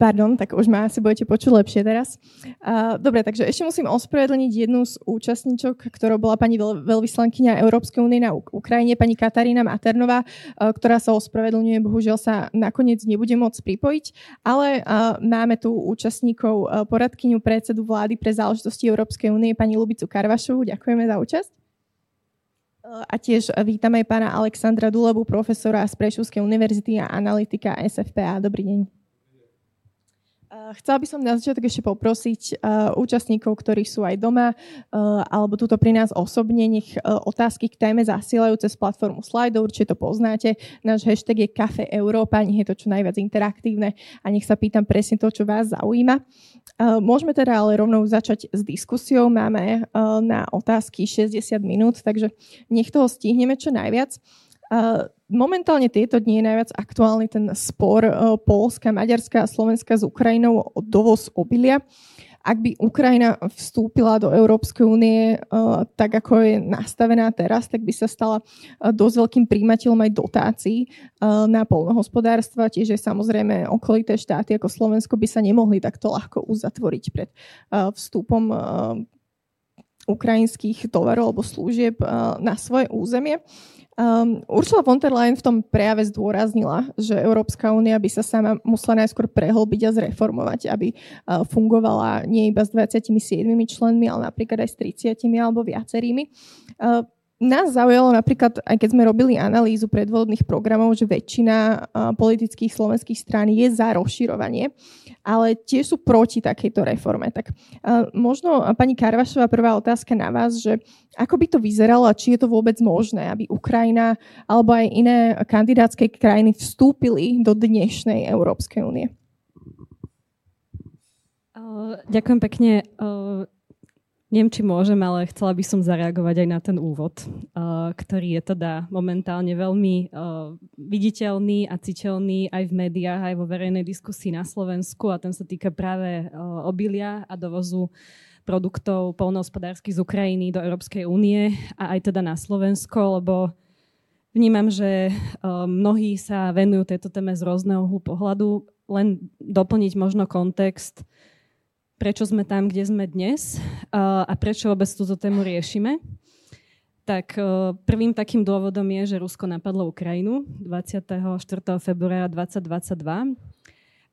pardon, tak už ma asi budete počuť lepšie teraz. Dobre, takže ešte musím ospravedlniť jednu z účastníčok, ktorou bola pani veľ, veľvyslankyňa Európskej únie na Ukrajine, pani Katarína Maternová, uh, ktorá sa ospravedlňuje, bohužiaľ sa nakoniec nebude môcť pripojiť, ale uh, máme tu účastníkov uh, poradkyňu predsedu vlády pre záležitosti Európskej únie, pani Lubicu Karvašovu. Ďakujeme za účasť. A tiež vítam aj pána Alexandra Dulebu, profesora z Prešovskej univerzity a analytika SFPA. Dobrý deň. Chcela by som na začiatok ešte poprosiť uh, účastníkov, ktorí sú aj doma uh, alebo tuto pri nás osobne, nech otázky k téme zasielajú cez platformu Slido, určite to poznáte. Náš hashtag je Kafe Európa, nech je to čo najviac interaktívne a nech sa pýtam presne to, čo vás zaujíma. Môžeme teda ale rovnou začať s diskusiou. Máme na otázky 60 minút, takže nech toho stihneme čo najviac. Momentálne tieto dni je najviac aktuálny ten spor uh, Polska, Maďarska a Slovenska s Ukrajinou o dovoz obilia. Ak by Ukrajina vstúpila do Európskej únie uh, tak, ako je nastavená teraz, tak by sa stala uh, dosť veľkým príjimateľom aj dotácií na polnohospodárstva. Tiež samozrejme okolité štáty ako Slovensko by sa nemohli takto ľahko uzatvoriť pred vstupom ukrajinských tovarov alebo služieb na svoje územie. Um, Ursula von der Leyen v tom prejave zdôraznila, že Európska únia by sa sama musela najskôr prehlbiť a zreformovať, aby uh, fungovala nie iba s 27 členmi, ale napríklad aj s 30 alebo viacerými. Uh, nás zaujalo napríklad, aj keď sme robili analýzu predvolebných programov, že väčšina politických slovenských strán je za rozširovanie, ale tiež sú proti takejto reforme. Tak možno, pani Karvašová, prvá otázka na vás, že ako by to vyzeralo a či je to vôbec možné, aby Ukrajina alebo aj iné kandidátske krajiny vstúpili do dnešnej Európskej únie? Ďakujem pekne. Neviem, či môžem, ale chcela by som zareagovať aj na ten úvod, uh, ktorý je teda momentálne veľmi uh, viditeľný a citeľný aj v médiách, aj vo verejnej diskusii na Slovensku a ten sa týka práve uh, obilia a dovozu produktov polnohospodárskych z Ukrajiny do Európskej únie a aj teda na Slovensko, lebo vnímam, že mnohí sa venujú tejto téme z rôzneho pohľadu. Len doplniť možno kontext, prečo sme tam, kde sme dnes a prečo vôbec túto tému riešime. Tak e, prvým takým dôvodom je, že Rusko napadlo Ukrajinu 24. februára 2022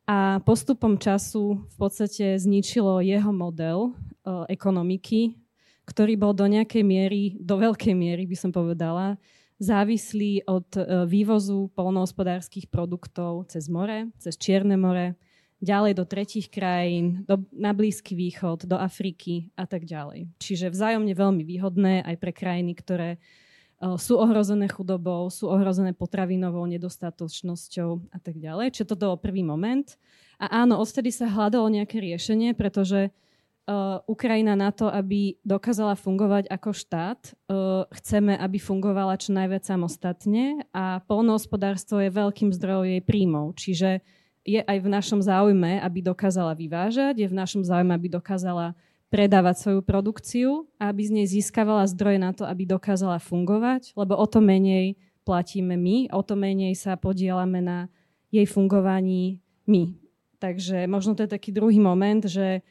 a postupom času v podstate zničilo jeho model e, ekonomiky, ktorý bol do nejakej miery, do veľkej miery by som povedala, závislý od vývozu polnohospodárskych produktov cez more, cez Čierne more, ďalej do tretich krajín, do, na Blízky východ, do Afriky a tak ďalej. Čiže vzájomne veľmi výhodné aj pre krajiny, ktoré uh, sú ohrozené chudobou, sú ohrozené potravinovou nedostatočnosťou a tak ďalej. Čiže toto bol prvý moment. A áno, odtedy sa hľadalo nejaké riešenie, pretože uh, Ukrajina na to, aby dokázala fungovať ako štát, uh, chceme, aby fungovala čo najviac samostatne a polnohospodárstvo je veľkým zdrojom jej príjmov. Čiže je aj v našom záujme, aby dokázala vyvážať, je v našom záujme, aby dokázala predávať svoju produkciu a aby z nej získavala zdroje na to, aby dokázala fungovať, lebo o to menej platíme my, o to menej sa podielame na jej fungovaní my. Takže možno to je taký druhý moment, že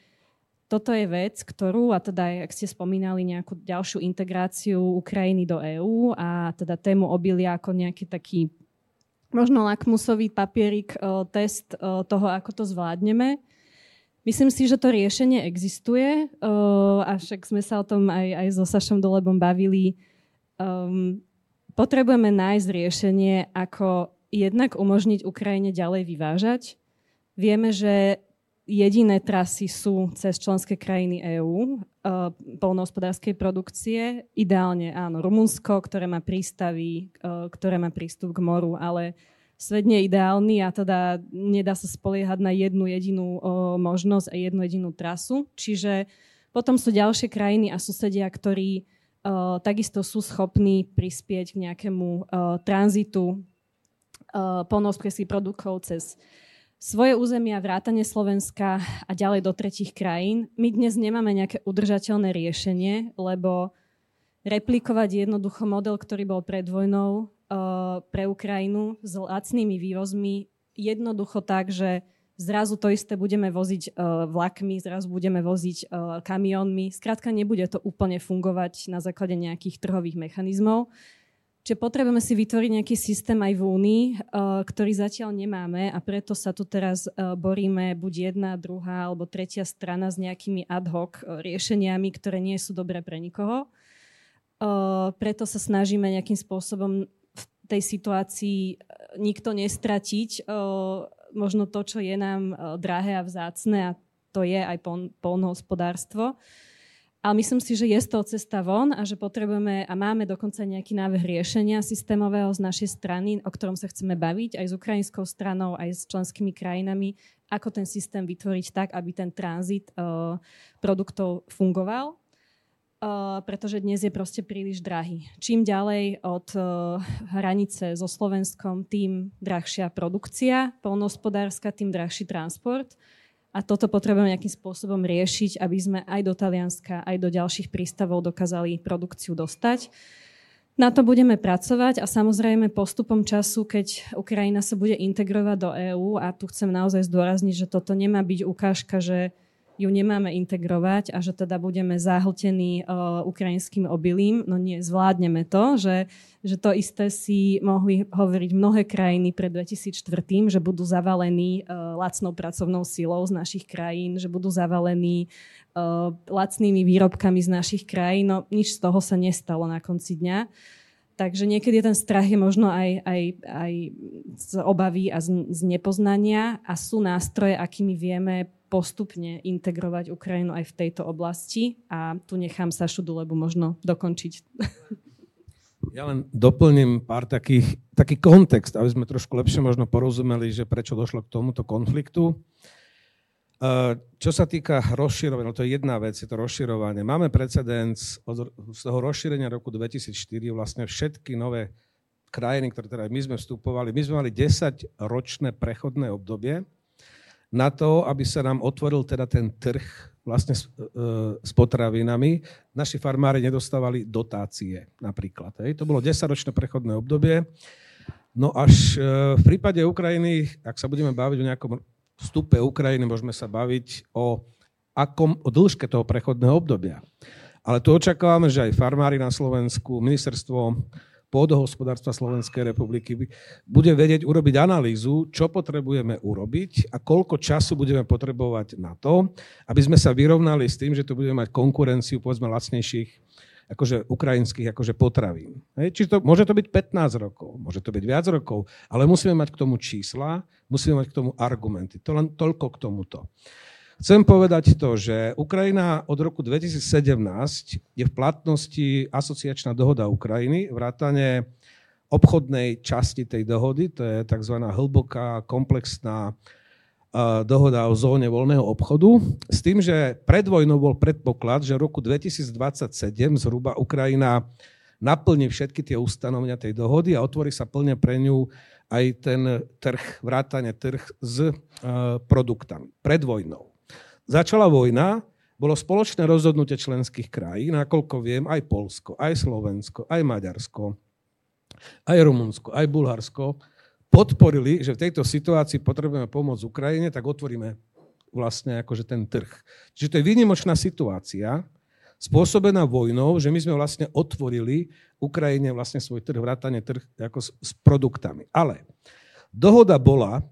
toto je vec, ktorú, a teda ak ste spomínali nejakú ďalšiu integráciu Ukrajiny do EÚ a teda tému obilia ako nejaký taký možno lakmusový papierik, e, test e, toho, ako to zvládneme. Myslím si, že to riešenie existuje, e, a však sme sa o tom aj, aj so Sašom Dolebom bavili. Um, potrebujeme nájsť riešenie, ako jednak umožniť Ukrajine ďalej vyvážať. Vieme, že jediné trasy sú cez členské krajiny EÚ uh, polnohospodárskej produkcie. Ideálne áno, Rumunsko, ktoré má prístavy, uh, ktoré má prístup k moru, ale svet nie je ideálny a teda nedá sa spoliehať na jednu jedinú uh, možnosť a jednu jedinú trasu. Čiže potom sú ďalšie krajiny a susedia, ktorí uh, takisto sú schopní prispieť k nejakému tranzitu uh, polnohospodárských produktov cez svoje územia, vrátane Slovenska a ďalej do tretich krajín. My dnes nemáme nejaké udržateľné riešenie, lebo replikovať jednoducho model, ktorý bol pred vojnou uh, pre Ukrajinu s lacnými vývozmi jednoducho tak, že zrazu to isté budeme voziť uh, vlakmi, zrazu budeme voziť uh, kamionmi. Skrátka nebude to úplne fungovať na základe nejakých trhových mechanizmov. Čiže potrebujeme si vytvoriť nejaký systém aj v Únii, uh, ktorý zatiaľ nemáme a preto sa tu teraz uh, boríme buď jedna, druhá alebo tretia strana s nejakými ad hoc uh, riešeniami, ktoré nie sú dobré pre nikoho. Preto sa snažíme nejakým spôsobom v tej situácii nikto nestratiť. Možno to, čo je nám drahé a vzácne a to je aj polnohospodárstvo. Ale myslím si, že je toho cesta von a že potrebujeme a máme dokonca nejaký návrh riešenia systémového z našej strany, o ktorom sa chceme baviť aj s ukrajinskou stranou, aj s členskými krajinami, ako ten systém vytvoriť tak, aby ten tranzit uh, produktov fungoval Uh, pretože dnes je proste príliš drahý. Čím ďalej od uh, hranice so Slovenskom, tým drahšia produkcia polnohospodárska, tým drahší transport. A toto potrebujeme nejakým spôsobom riešiť, aby sme aj do Talianska, aj do ďalších prístavov dokázali produkciu dostať. Na to budeme pracovať a samozrejme postupom času, keď Ukrajina sa bude integrovať do EÚ, a tu chcem naozaj zdôrazniť, že toto nemá byť ukážka, že ju nemáme integrovať a že teda budeme zahltení uh, ukrajinským obilím. No nie, zvládneme to, že, že to isté si mohli hovoriť mnohé krajiny pred 2004, že budú zavalení uh, lacnou pracovnou silou z našich krajín, že budú zavalení uh, lacnými výrobkami z našich krajín. No nič z toho sa nestalo na konci dňa. Takže niekedy ten strach je možno aj, aj, aj z obavy a z, z nepoznania a sú nástroje, akými vieme postupne integrovať Ukrajinu aj v tejto oblasti a tu nechám Sašu Dulebu možno dokončiť. Ja len doplním pár takých, taký kontext, aby sme trošku lepšie možno porozumeli, že prečo došlo k tomuto konfliktu. Čo sa týka rozširovania, no to je jedna vec, je to rozširovanie. Máme precedens od, z toho rozšírenia roku 2004, vlastne všetky nové krajiny, ktoré teda my sme vstupovali, my sme mali 10-ročné prechodné obdobie na to, aby sa nám otvoril teda ten trh vlastne s, e, s potravinami. Naši farmári nedostávali dotácie napríklad. Hej. To bolo 10-ročné prechodné obdobie. No až e, v prípade Ukrajiny, ak sa budeme baviť o nejakom vstupe Ukrajiny môžeme sa baviť o, akom, o dĺžke toho prechodného obdobia. Ale tu očakávame, že aj farmári na Slovensku, ministerstvo pôdohospodárstva Slovenskej republiky bude vedieť urobiť analýzu, čo potrebujeme urobiť a koľko času budeme potrebovať na to, aby sme sa vyrovnali s tým, že tu budeme mať konkurenciu povedzme lacnejších akože ukrajinských akože potravín. Čiže to, môže to byť 15 rokov, môže to byť viac rokov, ale musíme mať k tomu čísla, musíme mať k tomu argumenty. To len toľko k tomuto. Chcem povedať to, že Ukrajina od roku 2017 je v platnosti asociačná dohoda Ukrajiny, vrátane obchodnej časti tej dohody, to je tzv. hlboká, komplexná dohoda o zóne voľného obchodu, s tým, že pred vojnou bol predpoklad, že v roku 2027 zhruba Ukrajina naplní všetky tie ustanovenia tej dohody a otvorí sa plne pre ňu aj ten trh, vrátane trh s produktami. Pred vojnou. Začala vojna, bolo spoločné rozhodnutie členských krajín, nakoľko viem, aj Polsko, aj Slovensko, aj Maďarsko, aj Rumunsko, aj Bulharsko, podporili, že v tejto situácii potrebujeme pomôcť Ukrajine, tak otvoríme vlastne akože ten trh. Čiže to je výnimočná situácia, spôsobená vojnou, že my sme vlastne otvorili Ukrajine vlastne svoj trh, vrátane trh ako s, s produktami. Ale dohoda bola,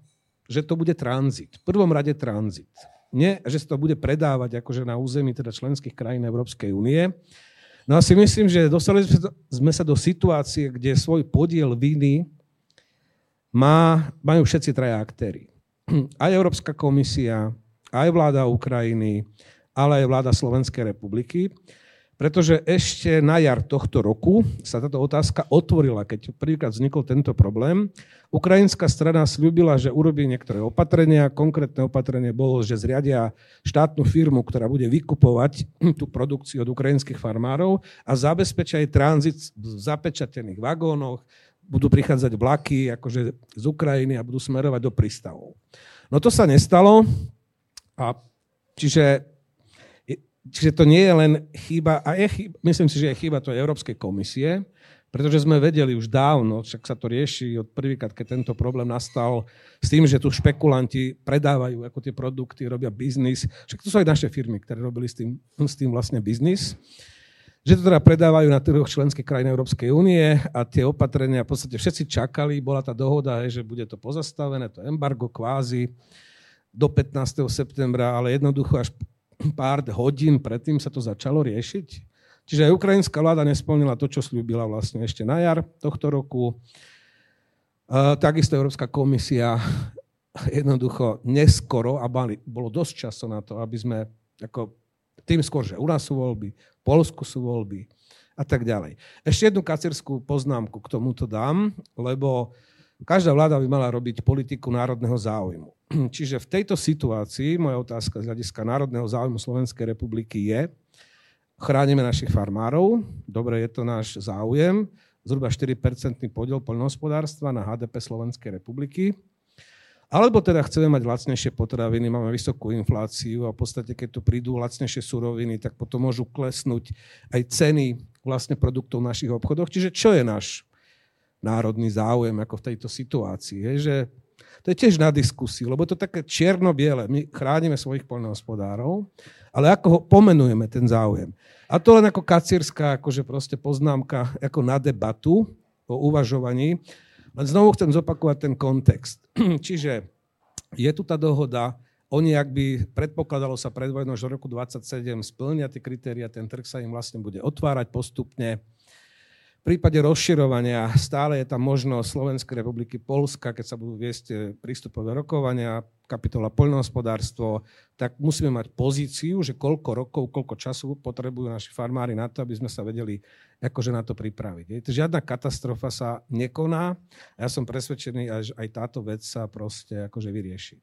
že to bude tranzit. V prvom rade tranzit. Nie, že sa to bude predávať akože na území teda členských krajín Európskej únie. No a si myslím, že dostali sme sa do situácie, kde svoj podiel viny má, majú všetci traja aktéry. Aj Európska komisia, aj vláda Ukrajiny, ale aj vláda Slovenskej republiky, pretože ešte na jar tohto roku sa táto otázka otvorila, keď prvýkrát vznikol tento problém. Ukrajinská strana slúbila, že urobí niektoré opatrenia. Konkrétne opatrenie bolo, že zriadia štátnu firmu, ktorá bude vykupovať tú produkciu od ukrajinských farmárov a zabezpečia aj tranzit v zapečatených vagónoch, budú prichádzať vlaky akože z Ukrajiny a budú smerovať do prístavov. No to sa nestalo, a čiže, čiže to nie je len chyba, a je chyba, myslím si, že je chyba to Európskej komisie, pretože sme vedeli už dávno, však sa to rieši od prvýkrát, keď tento problém nastal s tým, že tu špekulanti predávajú ako tie produkty, robia biznis. Však to sú aj naše firmy, ktoré robili s tým, s tým vlastne biznis že to teda predávajú na trhoch členských krajín Európskej únie a tie opatrenia v podstate všetci čakali, bola tá dohoda, že bude to pozastavené, to embargo kvázi do 15. septembra, ale jednoducho až pár hodín predtým sa to začalo riešiť. Čiže aj ukrajinská vláda nesplnila to, čo slúbila vlastne ešte na jar tohto roku. Takisto Európska komisia jednoducho neskoro, a bolo dosť času na to, aby sme ako tým skôr, že u nás sú voľby, v Polsku sú voľby a tak ďalej. Ešte jednu kacerskú poznámku k tomuto dám, lebo každá vláda by mala robiť politiku národného záujmu. Čiže v tejto situácii moja otázka z hľadiska národného záujmu Slovenskej republiky je, Chránime našich farmárov, dobre, je to náš záujem, zhruba 4-percentný podiel poľnohospodárstva na HDP Slovenskej republiky. Alebo teda chceme mať lacnejšie potraviny, máme vysokú infláciu a v podstate, keď tu prídu lacnejšie suroviny, tak potom môžu klesnúť aj ceny vlastne produktov v našich obchodoch. Čiže čo je náš národný záujem ako v tejto situácii? Je, že to je tiež na diskusiu, lebo to také čierno-biele. My chránime svojich poľnohospodárov, ale ako ho pomenujeme ten záujem. A to len ako kacierská akože proste poznámka ako na debatu o uvažovaní. Len znovu chcem zopakovať ten kontext. Čiže je tu tá dohoda, oni, ak by predpokladalo sa pred vojnou, že v roku 27 splnia tie kritéria, ten trh sa im vlastne bude otvárať postupne prípade rozširovania stále je tam možnosť Slovenskej republiky, Polska, keď sa budú viesť eh, prístupové rokovania, kapitola poľnohospodárstvo, tak musíme mať pozíciu, že koľko rokov, koľko času potrebujú naši farmári na to, aby sme sa vedeli akože na to pripraviť. Žiadna katastrofa sa nekoná ja som presvedčený, že aj táto vec sa proste akože vyrieši.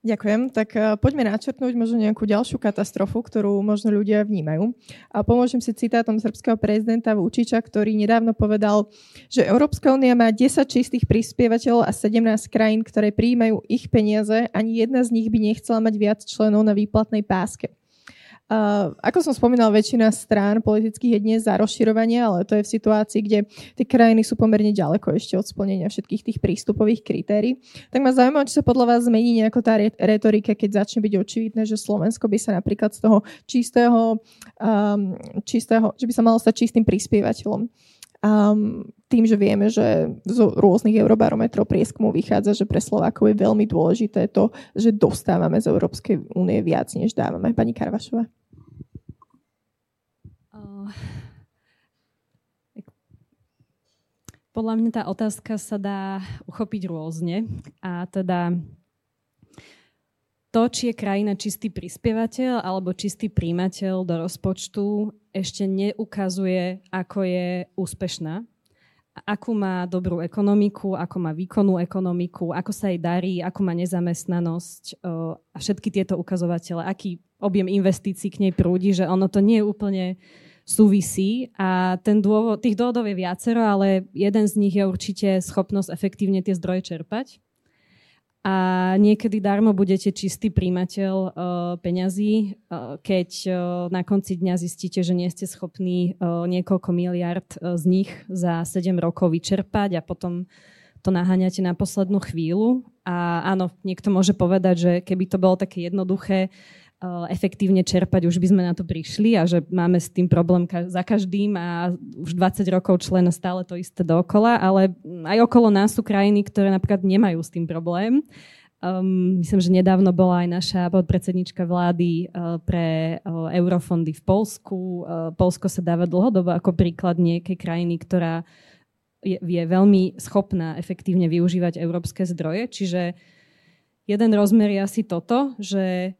Ďakujem. Tak uh, poďme načrtnúť možno nejakú ďalšiu katastrofu, ktorú možno ľudia vnímajú. A pomôžem si citátom srbského prezidenta Vučiča, ktorý nedávno povedal, že Európska únia má 10 čistých prispievateľov a 17 krajín, ktoré prijímajú ich peniaze. Ani jedna z nich by nechcela mať viac členov na výplatnej páske. Ako som spomínal, väčšina strán politických je dnes za rozširovanie, ale to je v situácii, kde tie krajiny sú pomerne ďaleko ešte od splnenia všetkých tých prístupových kritérií. Tak ma zaujímavé, či sa podľa vás zmení nejako tá retorika, keď začne byť očividné, že Slovensko by sa napríklad z toho čistého, um, čistého že by sa malo stať čistým prispievateľom. Um, tým, že vieme, že z rôznych eurobarometrov prieskumu vychádza, že pre Slovákov je veľmi dôležité to, že dostávame z Európskej únie viac, než dávame. Pani Karvašová. Podľa mňa tá otázka sa dá uchopiť rôzne. A teda to, či je krajina čistý prispievateľ alebo čistý príjimateľ do rozpočtu, ešte neukazuje, ako je úspešná, akú má dobrú ekonomiku, ako má výkonnú ekonomiku, ako sa jej darí, ako má nezamestnanosť a všetky tieto ukazovatele, aký objem investícií k nej prúdi, že ono to nie je úplne súvisí a ten dôvod, tých dôvodov je viacero, ale jeden z nich je určite schopnosť efektívne tie zdroje čerpať. A niekedy darmo budete čistý príjimateľ uh, peňazí, uh, keď uh, na konci dňa zistíte, že nie ste schopní uh, niekoľko miliard uh, z nich za 7 rokov vyčerpať a potom to naháňate na poslednú chvíľu. A áno, niekto môže povedať, že keby to bolo také jednoduché, efektívne čerpať, už by sme na to prišli a že máme s tým problém za každým a už 20 rokov člen stále to isté dookola, ale aj okolo nás sú krajiny, ktoré napríklad nemajú s tým problém. Um, myslím, že nedávno bola aj naša podpredsednička vlády uh, pre uh, eurofondy v Polsku. Uh, Polsko sa dáva dlhodobo ako príklad nejakej krajiny, ktorá je, je veľmi schopná efektívne využívať európske zdroje. Čiže jeden rozmer je asi toto, že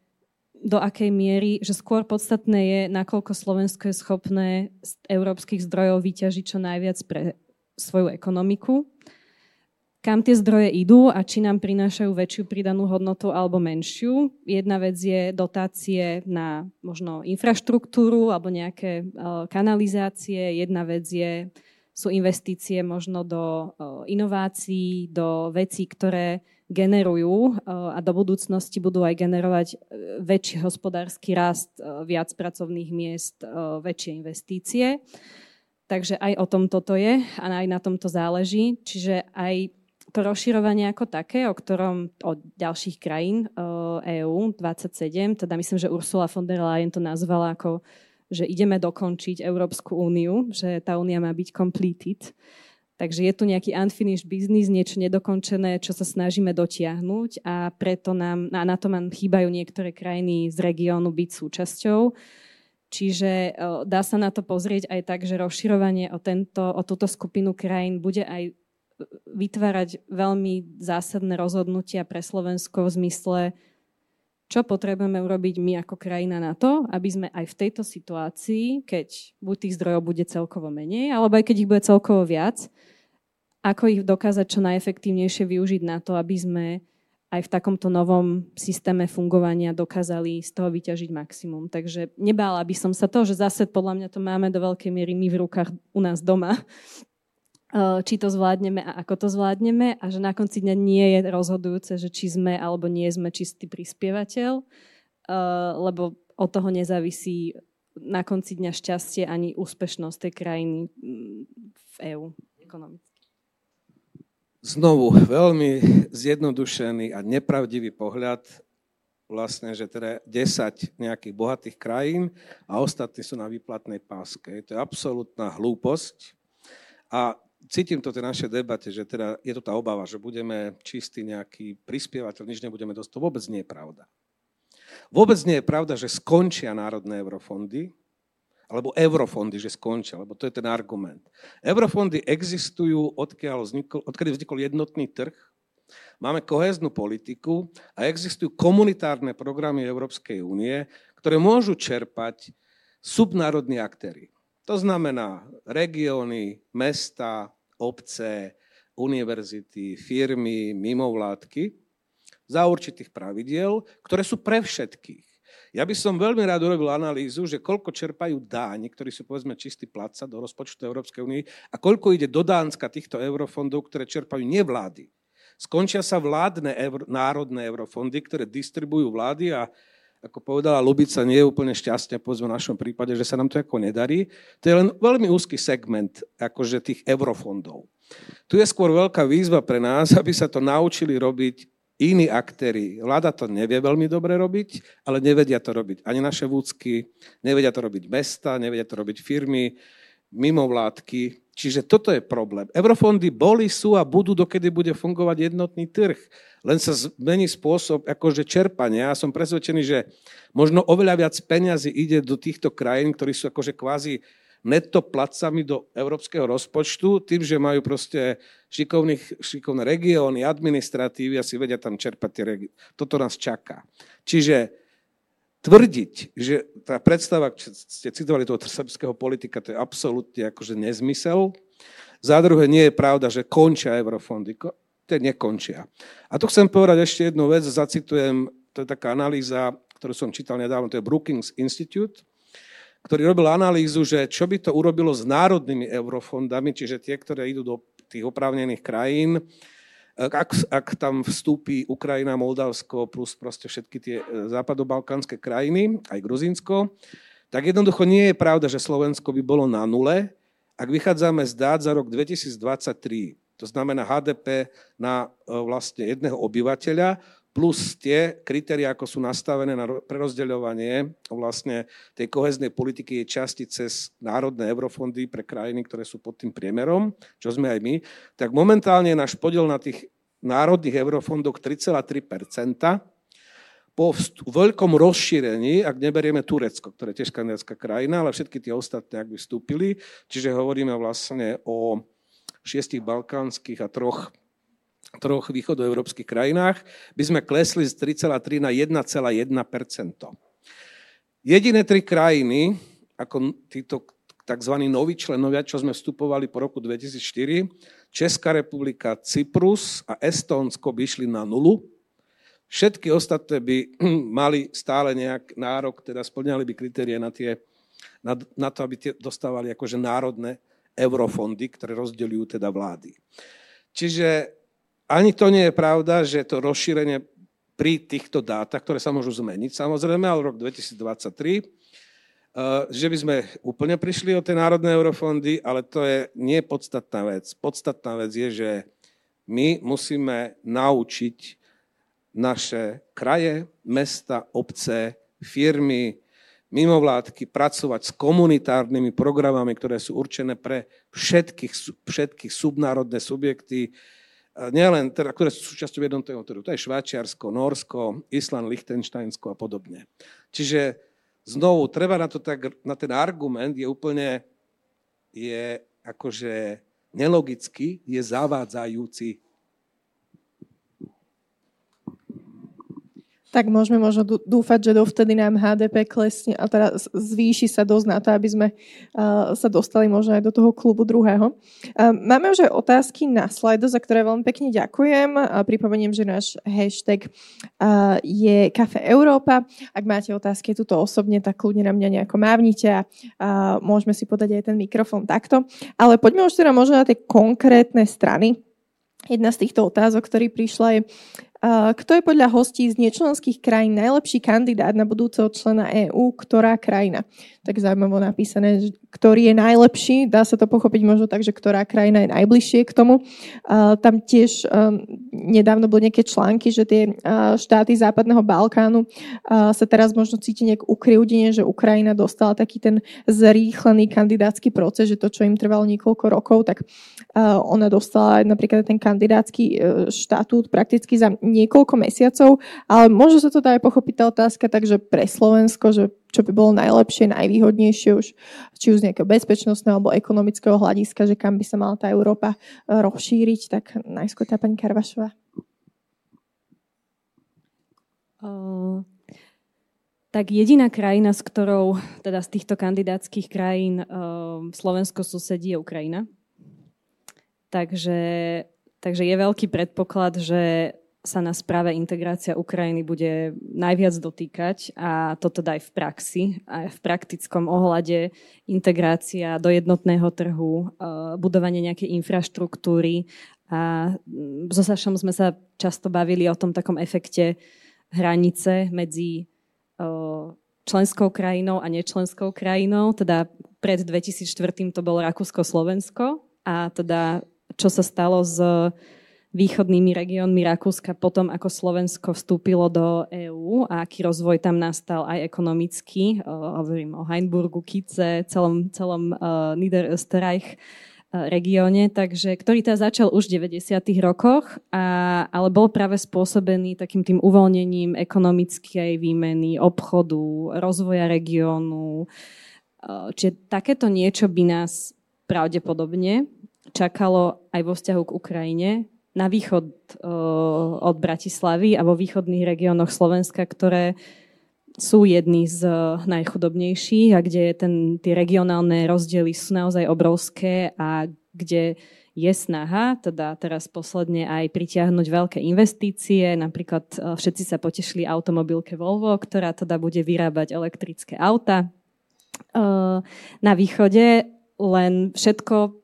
do akej miery, že skôr podstatné je, nakoľko Slovensko je schopné z európskych zdrojov vyťažiť čo najviac pre svoju ekonomiku, kam tie zdroje idú a či nám prinášajú väčšiu pridanú hodnotu alebo menšiu. Jedna vec je dotácie na možno infraštruktúru alebo nejaké uh, kanalizácie, jedna vec je, sú investície možno do uh, inovácií, do vecí, ktoré generujú a do budúcnosti budú aj generovať väčší hospodársky rast, viac pracovných miest, väčšie investície. Takže aj o tom toto je a aj na tomto záleží. Čiže aj to rozširovanie ako také, o ktorom od ďalších krajín EÚ 27, teda myslím, že Ursula von der Leyen to nazvala ako, že ideme dokončiť Európsku úniu, že tá únia má byť completed. Takže je tu nejaký unfinished business, niečo nedokončené, čo sa snažíme dotiahnuť a preto nám, a na to nám chýbajú niektoré krajiny z regiónu byť súčasťou. Čiže dá sa na to pozrieť aj tak, že rozširovanie o, tento, o túto skupinu krajín bude aj vytvárať veľmi zásadné rozhodnutia pre Slovensko v zmysle, čo potrebujeme urobiť my ako krajina na to, aby sme aj v tejto situácii, keď buď tých zdrojov bude celkovo menej, alebo aj keď ich bude celkovo viac, ako ich dokázať čo najefektívnejšie využiť na to, aby sme aj v takomto novom systéme fungovania dokázali z toho vyťažiť maximum. Takže nebála by som sa to, že zase podľa mňa to máme do veľkej miery my v rukách u nás doma, či to zvládneme a ako to zvládneme a že na konci dňa nie je rozhodujúce, že či sme alebo nie sme čistý prispievateľ, eh, lebo od toho nezávisí na konci dňa šťastie ani úspešnosť tej krajiny mm, v EÚ ekonomicky. Znovu, veľmi zjednodušený a nepravdivý pohľad, vlastne, že teda 10 nejakých bohatých krajín a ostatní sú na výplatnej páske. To je absolútna hlúposť. A cítim to tej našej debate, že teda je to tá obava, že budeme čistý nejaký prispievateľ, nič nebudeme dostať. To vôbec nie je pravda. Vôbec nie je pravda, že skončia národné eurofondy, alebo eurofondy, že skončia, lebo to je ten argument. Eurofondy existujú, odkiaľ vznikol, odkedy vznikol jednotný trh, máme koheznú politiku a existujú komunitárne programy Európskej únie, ktoré môžu čerpať subnárodní aktéry. To znamená regióny, mesta, obce, univerzity, firmy, mimovládky za určitých pravidiel, ktoré sú pre všetkých. Ja by som veľmi rád urobil analýzu, že koľko čerpajú dáni, ktorí sú povedzme čistý placa do rozpočtu Európskej únie a koľko ide do Dánska týchto eurofondov, ktoré čerpajú nevlády. Skončia sa vládne euro, národné eurofondy, ktoré distribujú vlády a ako povedala Lubica, nie je úplne šťastne, povedzme v našom prípade, že sa nám to ako nedarí. To je len veľmi úzky segment akože tých eurofondov. Tu je skôr veľká výzva pre nás, aby sa to naučili robiť iní aktéry. Vláda to nevie veľmi dobre robiť, ale nevedia to robiť ani naše vúcky, nevedia to robiť mesta, nevedia to robiť firmy, mimovládky. Čiže toto je problém. Eurofondy boli, sú a budú, dokedy bude fungovať jednotný trh. Len sa zmení spôsob akože čerpania. Ja som presvedčený, že možno oveľa viac peňazí ide do týchto krajín, ktorí sú akože kvázi netto placami do európskeho rozpočtu, tým, že majú proste šikovné regióny, administratívy a si vedia tam čerpať tie regióny. Toto nás čaká. Čiže tvrdiť, že tá predstava, čo ste citovali toho srbského politika, to je absolútne akože nezmysel. Za druhé, nie je pravda, že končia eurofondy. Tie nekončia. A tu chcem povedať ešte jednu vec, zacitujem, to je taká analýza, ktorú som čítal nedávno, to je Brookings Institute, ktorý robil analýzu, že čo by to urobilo s národnými eurofondami, čiže tie, ktoré idú do tých oprávnených krajín, ak, ak tam vstúpi Ukrajina, Moldavsko plus proste všetky tie e, západobalkánske krajiny, aj Gruzínsko, tak jednoducho nie je pravda, že Slovensko by bolo na nule, ak vychádzame z dát za rok 2023. To znamená HDP na e, vlastne jedného obyvateľa plus tie kritéria, ako sú nastavené na prerozdeľovanie vlastne tej koheznej politiky je časti cez národné eurofondy pre krajiny, ktoré sú pod tým priemerom, čo sme aj my, tak momentálne je náš podiel na tých národných eurofondoch 3,3% po veľkom rozšírení, ak neberieme Turecko, ktoré je tiež kandidátska krajina, ale všetky tie ostatné, ak by vstúpili, čiže hovoríme vlastne o šiestich balkánskych a troch troch východoeurópskych krajinách, by sme klesli z 3,3 na 1,1% Jediné tri krajiny, ako títo tzv. noví členovia, čo sme vstupovali po roku 2004, Česká republika, Cyprus a Estónsko by išli na nulu. Všetky ostatné by mali stále nejak nárok, teda splňali by kritérie na, tie, na, na to, aby tie dostávali akože národné eurofondy, ktoré rozdeľujú teda vlády. Čiže ani to nie je pravda, že to rozšírenie pri týchto dátach, ktoré sa môžu zmeniť samozrejme, ale rok 2023, eh, že by sme úplne prišli o tie národné eurofondy, ale to je nie podstatná vec. Podstatná vec je, že my musíme naučiť naše kraje, mesta, obce, firmy, mimovládky pracovať s komunitárnymi programami, ktoré sú určené pre všetkých, všetkých subnárodné subjekty, nielen teda, ktoré sú súčasťou jednotného trhu. To je Švajčiarsko, Norsko, Island, Liechtensteinsko a podobne. Čiže znovu, treba na, to tak, na ten argument je úplne, je akože nelogický, je zavádzajúci. Tak môžeme možno dúfať, že dovtedy nám HDP klesne a teda zvýši sa dosť na to, aby sme sa dostali možno aj do toho klubu druhého. Uh, máme už aj otázky na slajdo, za ktoré veľmi pekne ďakujem. Pripomeniem, že náš hashtag je Kafe Európa. Ak máte otázky tuto osobne, tak kľudne na mňa nejako mávnite a môžeme si podať aj ten mikrofón takto. Ale poďme už teda možno na tie konkrétne strany. Jedna z týchto otázok, ktorý prišla je, kto je podľa hostí z nečlenských krajín najlepší kandidát na budúceho člena EÚ? Ktorá krajina? Tak zaujímavo napísané, ktorý je najlepší. Dá sa to pochopiť možno tak, že ktorá krajina je najbližšie k tomu. Tam tiež um, nedávno boli nejaké články, že tie štáty západného Balkánu sa teraz možno cíti nejak ukriúdenie, že Ukrajina dostala taký ten zrýchlený kandidátsky proces, že to, čo im trvalo niekoľko rokov, tak ona dostala napríklad ten kandidátsky e, štatút prakticky za niekoľko mesiacov, ale možno sa to dá aj pochopiť tá otázka, takže pre Slovensko, že čo by bolo najlepšie, najvýhodnejšie už, či už z nejakého bezpečnostného alebo ekonomického hľadiska, že kam by sa mala tá Európa e, rozšíriť, tak najskôr tá pani Karvašová. Uh, tak jediná krajina, s ktorou, teda z týchto kandidátskych krajín uh, Slovensko susedí je Ukrajina. Takže, takže je veľký predpoklad, že sa nás práve integrácia Ukrajiny bude najviac dotýkať a to teda aj v praxi, aj v praktickom ohľade integrácia do jednotného trhu, eh, budovanie nejakej infraštruktúry. A mm, so Sašom sme sa často bavili o tom takom efekte hranice medzi eh, členskou krajinou a nečlenskou krajinou, teda pred 2004 to bolo Rakúsko-Slovensko a teda čo sa stalo s východnými regiónmi Rakúska potom, ako Slovensko vstúpilo do EÚ a aký rozvoj tam nastal aj ekonomicky. Hovorím o Heinburgu, Kice, celom, celom uh, Niederösterreich regióne, takže, ktorý teda začal už v 90. rokoch, a, ale bol práve spôsobený takým tým uvoľnením ekonomickej výmeny, obchodu, rozvoja regiónu. Čiže takéto niečo by nás pravdepodobne čakalo aj vo vzťahu k Ukrajine, na východ od Bratislavy a vo východných regiónoch Slovenska, ktoré sú jedni z najchudobnejších a kde ten, tie regionálne rozdiely sú naozaj obrovské a kde je snaha, teda teraz posledne aj pritiahnuť veľké investície. Napríklad všetci sa potešili automobilke Volvo, ktorá teda bude vyrábať elektrické auta. Na východe len všetko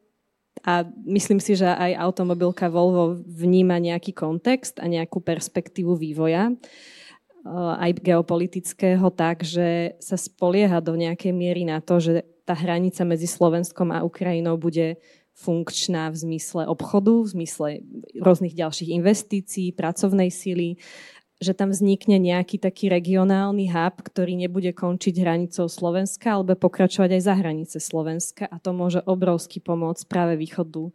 a myslím si, že aj automobilka Volvo vníma nejaký kontext a nejakú perspektívu vývoja eh, aj geopolitického tak, že sa spolieha do nejakej miery na to, že tá hranica medzi Slovenskom a Ukrajinou bude funkčná v zmysle obchodu, v zmysle rôznych ďalších investícií, pracovnej síly že tam vznikne nejaký taký regionálny hub, ktorý nebude končiť hranicou Slovenska, alebo pokračovať aj za hranice Slovenska a to môže obrovsky pomôcť práve východu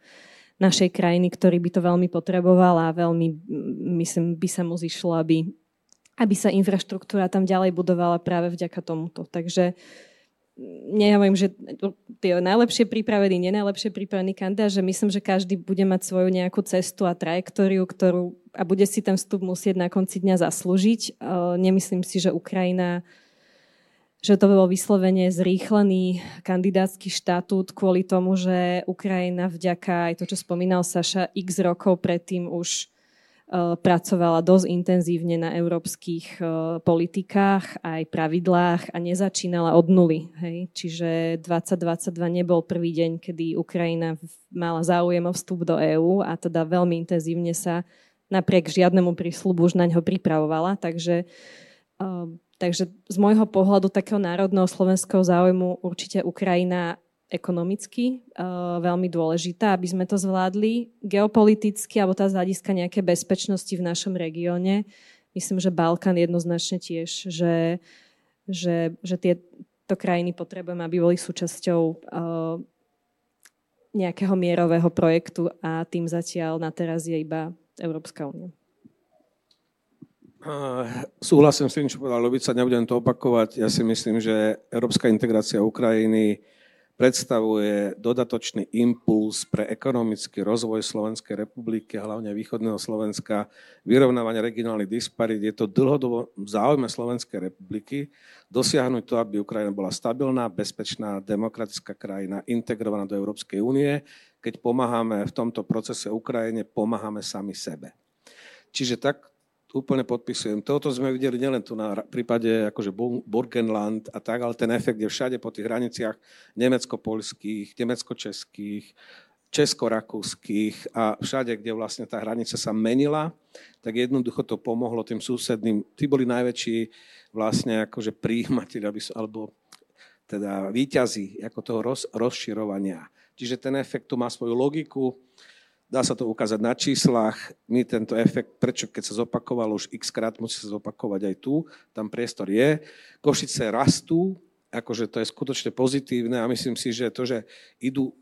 našej krajiny, ktorý by to veľmi potreboval a veľmi, myslím, by sa mu zišlo, aby, aby sa infraštruktúra tam ďalej budovala práve vďaka tomuto. Takže nehovorím, že tie najlepšie pripravení, nenajlepšie pripravení kandidát, že myslím, že každý bude mať svoju nejakú cestu a trajektóriu, ktorú a bude si ten vstup musieť na konci dňa zaslúžiť. Nemyslím si, že Ukrajina že to bolo vyslovene zrýchlený kandidátsky štatút kvôli tomu, že Ukrajina vďaka aj to, čo spomínal Saša, x rokov predtým už pracovala dosť intenzívne na európskych politikách, aj pravidlách a nezačínala od nuly. Hej. Čiže 2022 nebol prvý deň, kedy Ukrajina mala záujem o vstup do EÚ a teda veľmi intenzívne sa napriek žiadnemu prísľubu už na ňo pripravovala. Takže, takže z môjho pohľadu takého národného slovenského záujmu určite Ukrajina ekonomicky uh, veľmi dôležitá, aby sme to zvládli. Geopoliticky, alebo tá z hľadiska nejaké bezpečnosti v našom regióne, myslím, že Balkán jednoznačne tiež, že, že, že tieto krajiny potrebujeme, aby boli súčasťou uh, nejakého mierového projektu a tým zatiaľ na teraz je iba Európska únia. Súhlasím s tým, čo povedal Lubica, nebudem to opakovať. Ja si myslím, že európska integrácia Ukrajiny predstavuje dodatočný impuls pre ekonomický rozvoj Slovenskej republiky, hlavne východného Slovenska, vyrovnávanie regionálnych disparít. Je to dlhodobo v záujme Slovenskej republiky dosiahnuť to, aby Ukrajina bola stabilná, bezpečná, demokratická krajina, integrovaná do Európskej únie. Keď pomáhame v tomto procese Ukrajine, pomáhame sami sebe. Čiže tak úplne podpisujem. Toto sme videli nielen tu na prípade akože Burgenland a tak, ale ten efekt je všade po tých hraniciach nemecko-polských, nemecko-českých, česko-rakúskych a všade, kde vlastne tá hranica sa menila, tak jednoducho to pomohlo tým susedným. Tí boli najväčší vlastne akože príjimateľ, alebo teda výťazí ako toho roz, rozširovania. Čiže ten efekt tu má svoju logiku Dá sa to ukázať na číslach. My tento efekt, prečo keď sa zopakoval už x krát, musí sa zopakovať aj tu. Tam priestor je. Košice rastú, akože to je skutočne pozitívne a myslím si, že to, že idú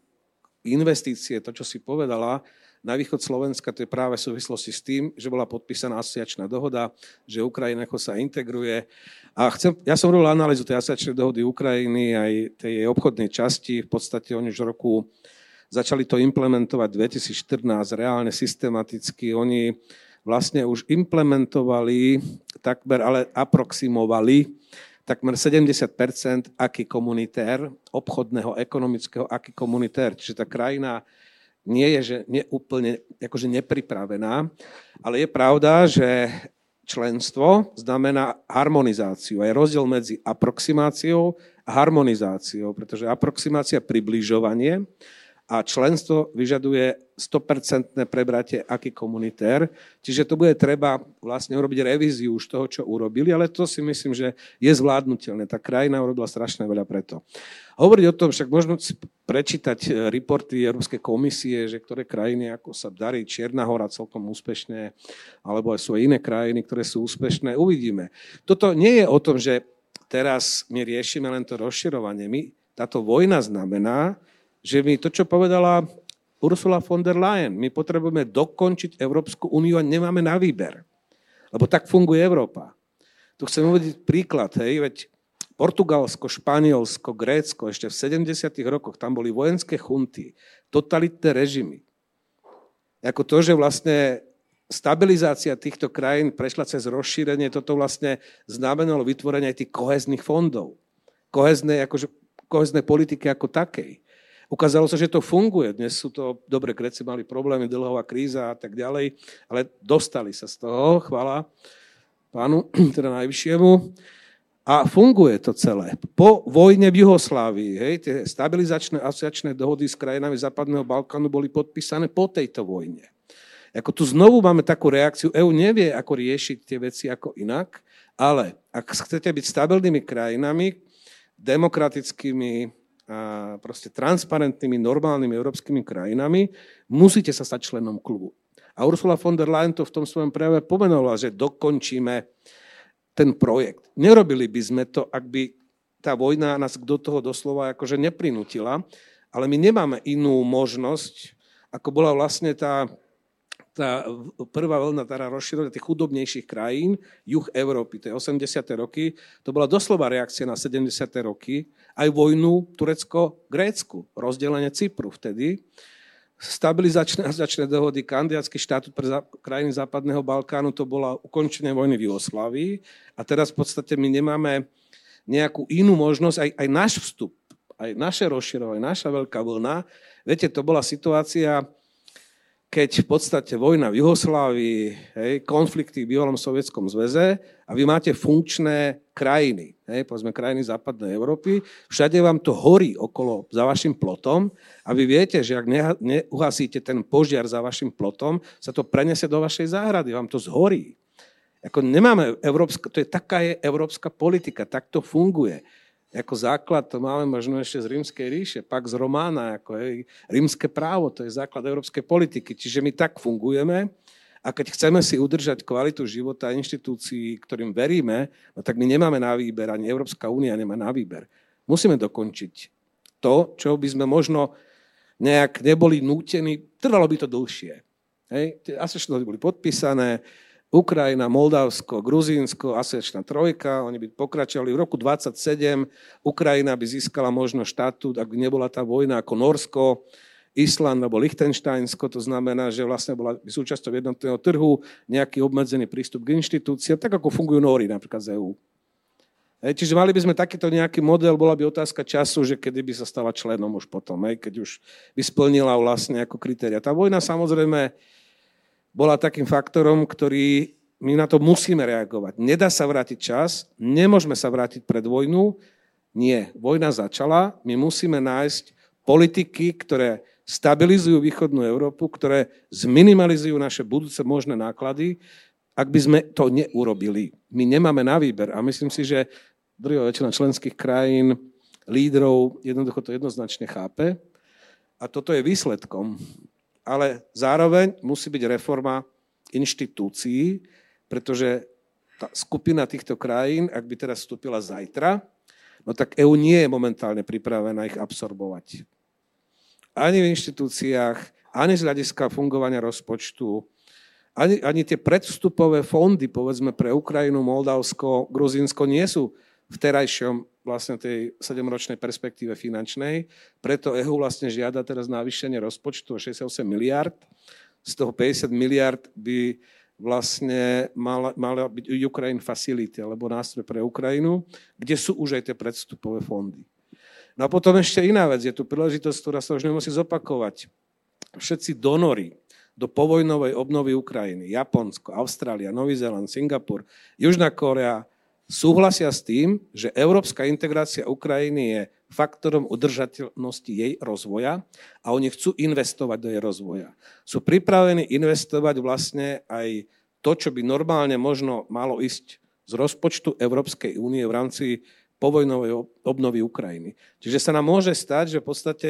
investície, to, čo si povedala, na východ Slovenska, to je práve v súvislosti s tým, že bola podpísaná asociačná dohoda, že Ukrajina ako sa integruje. A chcem, ja som robil analýzu tej asociačnej dohody Ukrajiny aj tej jej obchodnej časti. V podstate oni už roku Začali to implementovať 2014 reálne systematicky. Oni vlastne už implementovali takmer, ale aproximovali takmer 70% aký komunitér, obchodného, ekonomického aký komunitér. Čiže tá krajina nie je že nie úplne akože nepripravená, ale je pravda, že členstvo znamená harmonizáciu. Je rozdiel medzi aproximáciou a harmonizáciou, pretože aproximácia približovanie a členstvo vyžaduje 100% prebratie aký komunitér, čiže to bude treba vlastne urobiť revíziu už toho, čo urobili, ale to si myslím, že je zvládnutelné. Tá krajina urobila strašne veľa preto. Hovoriť o tom, však možno si prečítať e, reporty Európskej komisie, že ktoré krajiny, ako sa darí Čierna hora celkom úspešne, alebo aj sú iné krajiny, ktoré sú úspešné, uvidíme. Toto nie je o tom, že teraz my riešime len to rozširovanie. My, táto vojna znamená, že my to, čo povedala Ursula von der Leyen, my potrebujeme dokončiť Európsku úniu a nemáme na výber. Lebo tak funguje Európa. Tu chcem uvedieť príklad, hej, veď Portugalsko, Španielsko, Grécko, ešte v 70. rokoch tam boli vojenské chunty, totalitné režimy. Ako to, že vlastne stabilizácia týchto krajín prešla cez rozšírenie, toto vlastne znamenalo vytvorenie aj tých kohezných fondov. Koheznej, akože, koheznej politiky ako takej. Ukázalo sa, že to funguje. Dnes sú to, dobre, Gréci mali problémy, dlhová kríza a tak ďalej, ale dostali sa z toho, chvala pánu, teda najvyššiemu. A funguje to celé. Po vojne v Juhoslávii, hej, tie stabilizačné asociačné dohody s krajinami Západného Balkánu boli podpísané po tejto vojne. Ako tu znovu máme takú reakciu, EU nevie, ako riešiť tie veci ako inak, ale ak chcete byť stabilnými krajinami, demokratickými, proste transparentnými, normálnymi európskymi krajinami, musíte sa stať členom klubu. A Ursula von der Leyen to v tom svojom prejave pomenovala, že dokončíme ten projekt. Nerobili by sme to, ak by tá vojna nás do toho doslova akože neprinutila, ale my nemáme inú možnosť, ako bola vlastne tá tá prvá vlna teda rozširovania tých chudobnejších krajín, juh Európy, tie 80. roky, to bola doslova reakcia na 70. roky, aj vojnu Turecko-Grécku, rozdelenie Cypru vtedy, stabilizačné a začné dohody, kandidátsky štatút pre krajiny Západného Balkánu, to bola ukončenie vojny v Jugoslávii a teraz v podstate my nemáme nejakú inú možnosť, aj, aj náš vstup, aj naše rozširovanie, naša veľká vlna. Viete, to bola situácia, keď v podstate vojna v Juhoslávii, hej, konflikty v bývalom sovietskom zväze a vy máte funkčné krajiny, hej, povedzme krajiny západnej Európy, všade vám to horí okolo za vašim plotom a vy viete, že ak neuhasíte ten požiar za vašim plotom, sa to prenese do vašej záhrady, vám to zhorí. Ako nemáme európska, to je taká je európska politika, tak to funguje ako základ to máme možno ešte z rímskej ríše, pak z Romána, ako je rímske právo, to je základ európskej politiky. Čiže my tak fungujeme a keď chceme si udržať kvalitu života inštitúcií, ktorým veríme, no tak my nemáme na výber, ani Európska únia nemá na výber. Musíme dokončiť to, čo by sme možno nejak neboli nútení, trvalo by to dlhšie. Hej? Tie asociačné boli podpísané, Ukrajina, Moldavsko, Gruzínsko, asociačná trojka, oni by pokračovali. V roku 27 Ukrajina by získala možno štatút, ak by nebola tá vojna ako Norsko, Island alebo Lichtensteinsko, to znamená, že vlastne bola súčasťou jednotného trhu, nejaký obmedzený prístup k inštitúciám, tak ako fungujú Nóri napríklad z EU. čiže mali by sme takýto nejaký model, bola by otázka času, že kedy by sa stala členom už potom, hej, keď už by splnila vlastne ako kritéria. Tá vojna samozrejme bola takým faktorom, ktorý my na to musíme reagovať. Nedá sa vrátiť čas, nemôžeme sa vrátiť pred vojnu. Nie, vojna začala, my musíme nájsť politiky, ktoré stabilizujú východnú Európu, ktoré zminimalizujú naše budúce možné náklady, ak by sme to neurobili. My nemáme na výber a myslím si, že druhá väčšina členských krajín, lídrov jednoducho to jednoznačne chápe a toto je výsledkom ale zároveň musí byť reforma inštitúcií, pretože tá skupina týchto krajín, ak by teraz vstúpila zajtra, no tak EÚ nie je momentálne pripravená ich absorbovať. Ani v inštitúciách, ani z hľadiska fungovania rozpočtu, ani, ani tie predvstupové fondy, povedzme pre Ukrajinu, Moldavsko, Gruzínsko, nie sú v terajšom vlastne tej sedemročnej perspektíve finančnej. Preto EU vlastne žiada teraz navýšenie rozpočtu o 68 miliard. Z toho 50 miliard by vlastne mala, mala byť Ukraine Facility, alebo nástroj pre Ukrajinu, kde sú už aj tie predstupové fondy. No a potom ešte iná vec, je tu príležitosť, ktorá sa už nemusí zopakovať. Všetci donory do povojnovej obnovy Ukrajiny, Japonsko, Austrália, Nový Zéland, Singapur, Južná Korea, súhlasia s tým, že európska integrácia Ukrajiny je faktorom udržateľnosti jej rozvoja a oni chcú investovať do jej rozvoja. Sú pripravení investovať vlastne aj to, čo by normálne možno malo ísť z rozpočtu Európskej únie v rámci povojnovej obnovy Ukrajiny. Čiže sa nám môže stať, že v podstate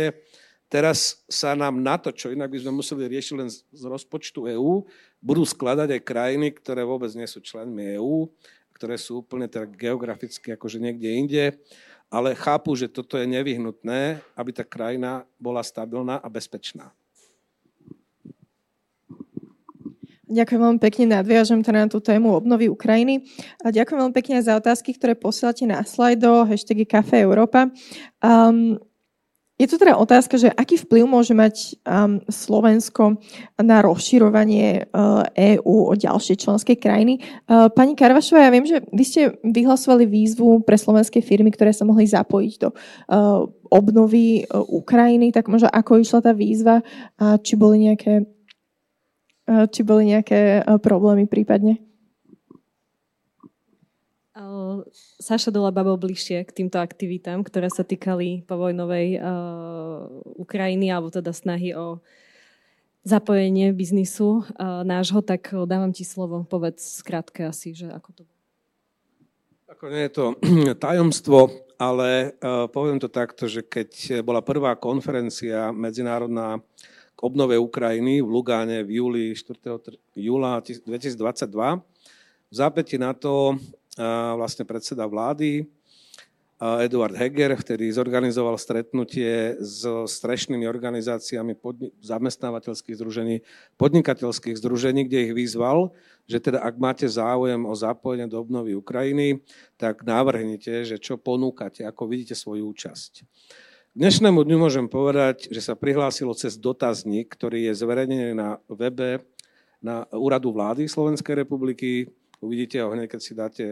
teraz sa nám na to, čo inak by sme museli riešiť len z rozpočtu EÚ, budú skladať aj krajiny, ktoré vôbec nie sú členmi EÚ ktoré sú úplne tak geograficky akože niekde inde, ale chápu, že toto je nevyhnutné, aby tá krajina bola stabilná a bezpečná. Ďakujem veľmi pekne, nadviažem teda na tú tému obnovy Ukrajiny. A ďakujem veľmi pekne za otázky, ktoré posielate na slajdo, hashtag Café Európa. Um, je to teda otázka, že aký vplyv môže mať um, Slovensko na rozširovanie uh, EÚ o ďalšie členské krajiny. Uh, pani Karvašová, ja viem, že vy ste vyhlasovali výzvu pre slovenské firmy, ktoré sa mohli zapojiť do uh, obnovy uh, Ukrajiny, tak možno ako išla tá výzva a či boli nejaké, uh, či boli nejaké uh, problémy prípadne? Saša dola babo bližšie k týmto aktivitám, ktoré sa týkali povojnovej uh, Ukrajiny, alebo teda snahy o zapojenie biznisu uh, nášho, tak dávam ti slovo. Povedz skrátke asi, že ako to Ako nie je to tajomstvo, ale uh, poviem to takto, že keď bola prvá konferencia medzinárodná k obnove Ukrajiny v Lugáne v júli 4. júla 2022, v zápäti na to vlastne predseda vlády Eduard Heger, ktorý zorganizoval stretnutie s strešnými organizáciami podni- zamestnávateľských združení, podnikateľských združení, kde ich vyzval, že teda ak máte záujem o zapojenie do obnovy Ukrajiny, tak návrhnite, že čo ponúkate, ako vidíte svoju účasť. K dnešnému dňu môžem povedať, že sa prihlásilo cez dotazník, ktorý je zverejnený na webe na úradu vlády Slovenskej republiky. Uvidíte ho hneď, keď si dáte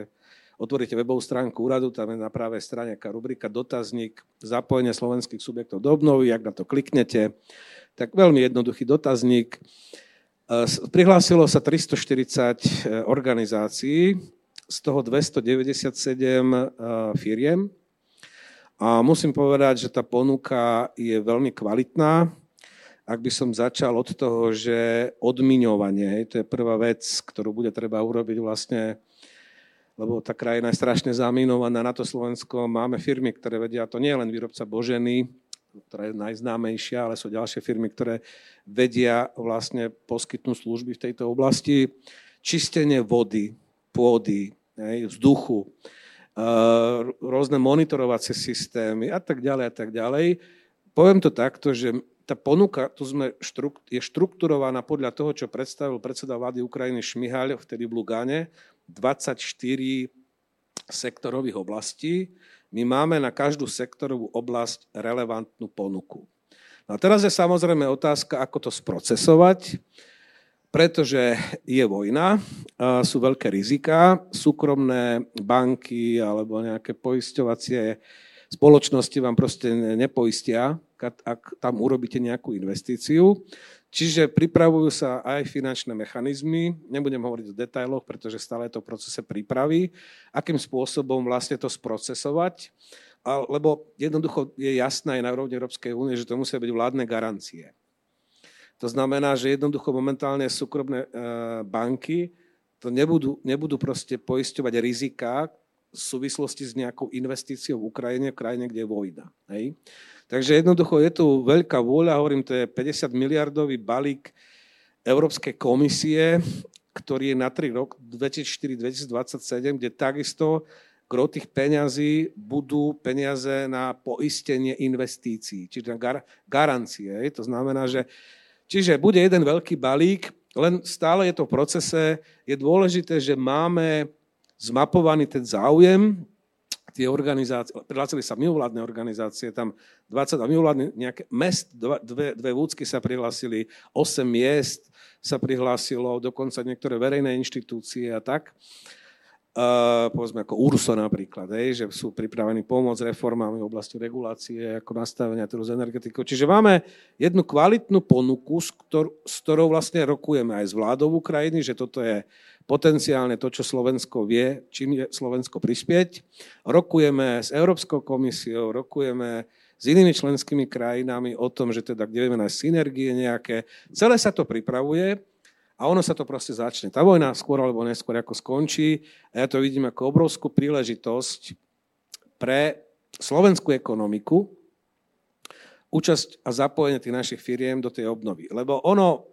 otvoríte webovú stránku úradu, tam je na pravej strane aká rubrika dotazník, zapojenie slovenských subjektov do obnovy, ak na to kliknete, tak veľmi jednoduchý dotazník. E, prihlásilo sa 340 e, organizácií, z toho 297 firiem. A musím povedať, že tá ponuka je veľmi kvalitná ak by som začal od toho, že odmiňovanie, hej, to je prvá vec, ktorú bude treba urobiť vlastne, lebo tá krajina je strašne zaminovaná na to Slovensko. Máme firmy, ktoré vedia, to nie je len výrobca Boženy, ktorá je najznámejšia, ale sú ďalšie firmy, ktoré vedia vlastne poskytnúť služby v tejto oblasti. Čistenie vody, pôdy, hej, vzduchu, rôzne monitorovacie systémy a tak ďalej a tak ďalej. Poviem to takto, že tá ponuka tu sme je štrukturovaná podľa toho, čo predstavil predseda vlády Ukrajiny Šmihaľ vtedy v Lugane, 24 sektorových oblastí. My máme na každú sektorovú oblasť relevantnú ponuku. No a teraz je samozrejme otázka, ako to sprocesovať, pretože je vojna, sú veľké rizika, súkromné banky alebo nejaké poisťovacie spoločnosti vám proste nepoistia ak tam urobíte nejakú investíciu. Čiže pripravujú sa aj finančné mechanizmy, nebudem hovoriť o detailoch, pretože stále je to v procese prípravy, akým spôsobom vlastne to sprocesovať, lebo jednoducho je jasné aj na úrovni Európskej únie, že to musia byť vládne garancie. To znamená, že jednoducho momentálne súkromné e, banky to nebudú, nebudú proste poisťovať rizika v súvislosti s nejakou investíciou v Ukrajine, v krajine, kde je vojna. Hej? Takže jednoducho je tu veľká vôľa, hovorím, to je 50 miliardový balík Európskej komisie, ktorý je na 3 rok 2004-2027, kde takisto gro tých peňazí budú peniaze na poistenie investícií, čiže na gar- garancie. To znamená, že čiže bude jeden veľký balík, len stále je to v procese. Je dôležité, že máme zmapovaný ten záujem tie organizácie, prihlásili sa mimovládne organizácie, tam 20 mimovládne nejaké mest, dve, dve vúcky sa prihlásili, 8 miest sa prihlásilo, dokonca niektoré verejné inštitúcie a tak. Uh, povedzme ako URSO napríklad, hej, že sú pripravení pomôcť reformami v oblasti regulácie, ako nastavenia trhu s energetikou. Čiže máme jednu kvalitnú ponuku, s, ktor- s ktorou vlastne rokujeme aj s vládou Ukrajiny, že toto je potenciálne to, čo Slovensko vie, čím je Slovensko prispieť. Rokujeme s Európskou komisiou, rokujeme s inými členskými krajinami o tom, že teda kde vieme nájsť synergie nejaké. Celé sa to pripravuje a ono sa to proste začne. Tá vojna skôr alebo neskôr ako skončí a ja to vidím ako obrovskú príležitosť pre slovenskú ekonomiku, účasť a zapojenie tých našich firiem do tej obnovy. Lebo ono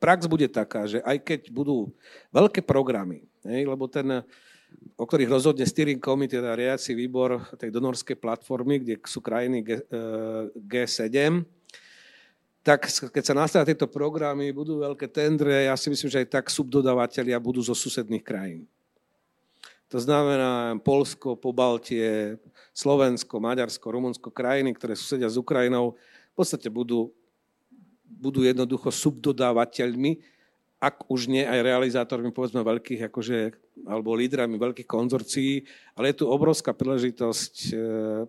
prax bude taká, že aj keď budú veľké programy, lebo ten, o ktorých rozhodne steering committee, teda riaci výbor tej donorskej platformy, kde sú krajiny G, G7, e, tak keď sa nastavia tieto programy, budú veľké tendre, ja si myslím, že aj tak subdodávateľia budú zo susedných krajín. To znamená Polsko, Pobaltie, Slovensko, Maďarsko, Rumunsko, krajiny, ktoré susedia s Ukrajinou, v podstate budú budú jednoducho subdodávateľmi, ak už nie aj realizátormi, povedzme, veľkých, akože, alebo lídrami veľkých konzorcií, ale je tu obrovská príležitosť e,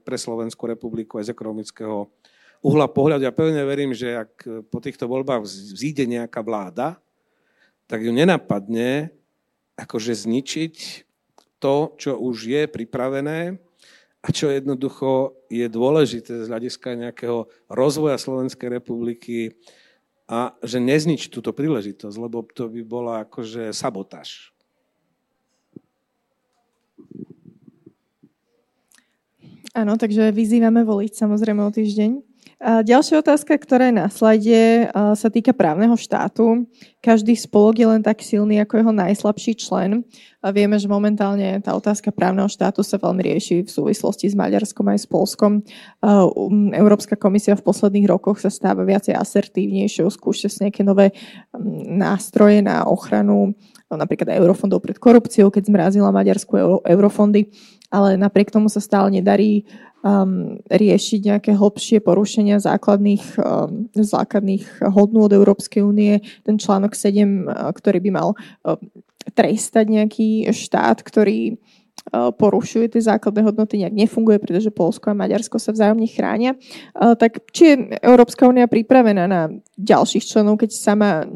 pre Slovenskú republiku aj z ekonomického uhla pohľadu. Ja pevne verím, že ak po týchto voľbách vzíde nejaká vláda, tak ju nenapadne akože zničiť to, čo už je pripravené a čo jednoducho je dôležité z hľadiska nejakého rozvoja Slovenskej republiky, a že neznič túto príležitosť, lebo to by bola akože sabotáž. Áno, takže vyzývame voliť samozrejme o týždeň. Ďalšia otázka, ktorá je na slade, sa týka právneho štátu. Každý spolok je len tak silný ako jeho najslabší člen. A vieme, že momentálne tá otázka právneho štátu sa veľmi rieši v súvislosti s Maďarskom aj s Polskom. Um, Európska komisia v posledných rokoch sa stáva viacej asertívnejšou, skúša si nejaké nové um, nástroje na ochranu napríklad eurofondov pred korupciou, keď zmrazila Maďarsku eurofondy, ale napriek tomu sa stále nedarí um, riešiť nejaké hlbšie porušenia základných, um, základných hodnôt Európskej únie. Ten článok 7, uh, ktorý by mal uh, trestať nejaký štát, ktorý porušuje tie základné hodnoty, nejak nefunguje, pretože Polsko a Maďarsko sa vzájomne chránia. Tak či je Európska únia pripravená na ďalších členov, keď sama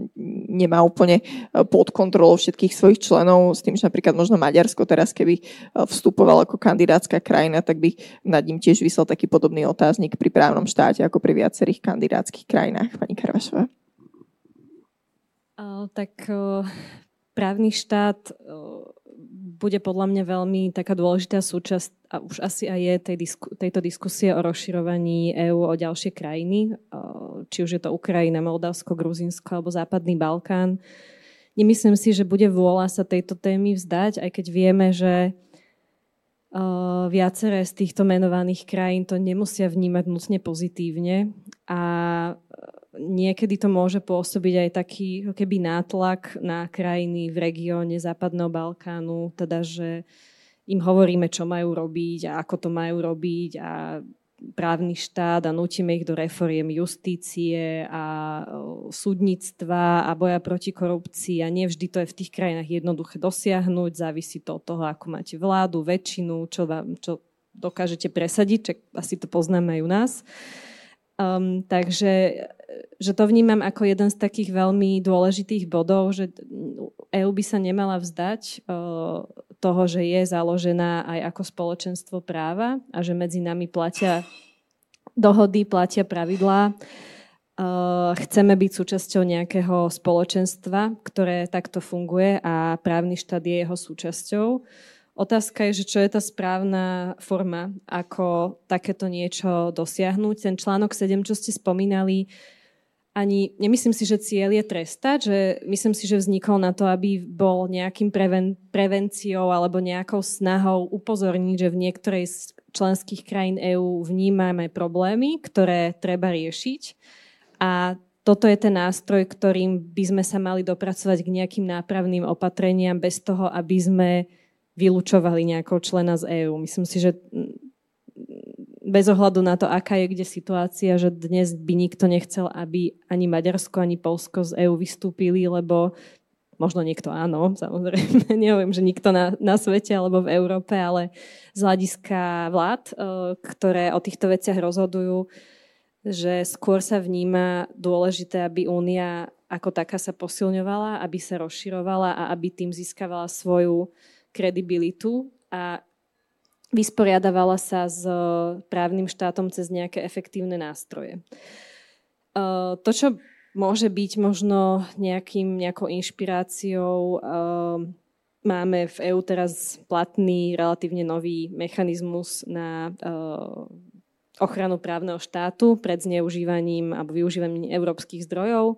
nemá úplne pod kontrolou všetkých svojich členov, s tým, že napríklad možno Maďarsko teraz, keby vstupoval ako kandidátska krajina, tak by nad ním tiež vysel taký podobný otáznik pri právnom štáte ako pri viacerých kandidátskych krajinách. Pani Karvašová. Tak právny štát bude podľa mňa veľmi taká dôležitá súčasť a už asi aj je tej disku, tejto diskusie o rozširovaní EÚ o ďalšie krajiny, či už je to Ukrajina, Moldavsko, Gruzinsko alebo Západný Balkán. Nemyslím si, že bude vôľa sa tejto témy vzdať, aj keď vieme, že viaceré z týchto menovaných krajín to nemusia vnímať nutne pozitívne a niekedy to môže pôsobiť aj taký keby nátlak na krajiny v regióne Západného Balkánu, teda že im hovoríme, čo majú robiť a ako to majú robiť a právny štát a nutíme ich do reforiem justície a súdnictva a boja proti korupcii a nevždy to je v tých krajinách jednoduché dosiahnuť, závisí to od toho, ako máte vládu, väčšinu, čo, vám, čo dokážete presadiť, čak asi to poznáme aj u nás. Um, takže že to vnímam ako jeden z takých veľmi dôležitých bodov, že EÚ by sa nemala vzdať uh, toho, že je založená aj ako spoločenstvo práva a že medzi nami platia dohody, platia pravidlá. Uh, chceme byť súčasťou nejakého spoločenstva, ktoré takto funguje a právny štát je jeho súčasťou. Otázka je, že čo je tá správna forma, ako takéto niečo dosiahnuť. Ten článok 7, čo ste spomínali, ani nemyslím si, že cieľ je trestať, že myslím si, že vznikol na to, aby bol nejakým preven, prevenciou alebo nejakou snahou upozorniť, že v niektorej z členských krajín EÚ vnímame problémy, ktoré treba riešiť. A toto je ten nástroj, ktorým by sme sa mali dopracovať k nejakým nápravným opatreniam bez toho, aby sme vylúčovali nejakého člena z EÚ. Myslím si, že bez ohľadu na to, aká je kde situácia, že dnes by nikto nechcel, aby ani Maďarsko, ani Polsko z EÚ vystúpili, lebo možno niekto áno, samozrejme, neviem, že nikto na, na svete alebo v Európe, ale z hľadiska vlád, eh, ktoré o týchto veciach rozhodujú, že skôr sa vníma dôležité, aby únia ako taká sa posilňovala, aby sa rozširovala a aby tým získavala svoju kredibilitu a vysporiadavala sa s e, právnym štátom cez nejaké efektívne nástroje. E, to, čo môže byť možno nejakým, nejakou inšpiráciou, e, máme v EÚ teraz platný relatívne nový mechanizmus na ochranu právneho štátu pred zneužívaním alebo využívaním európskych zdrojov.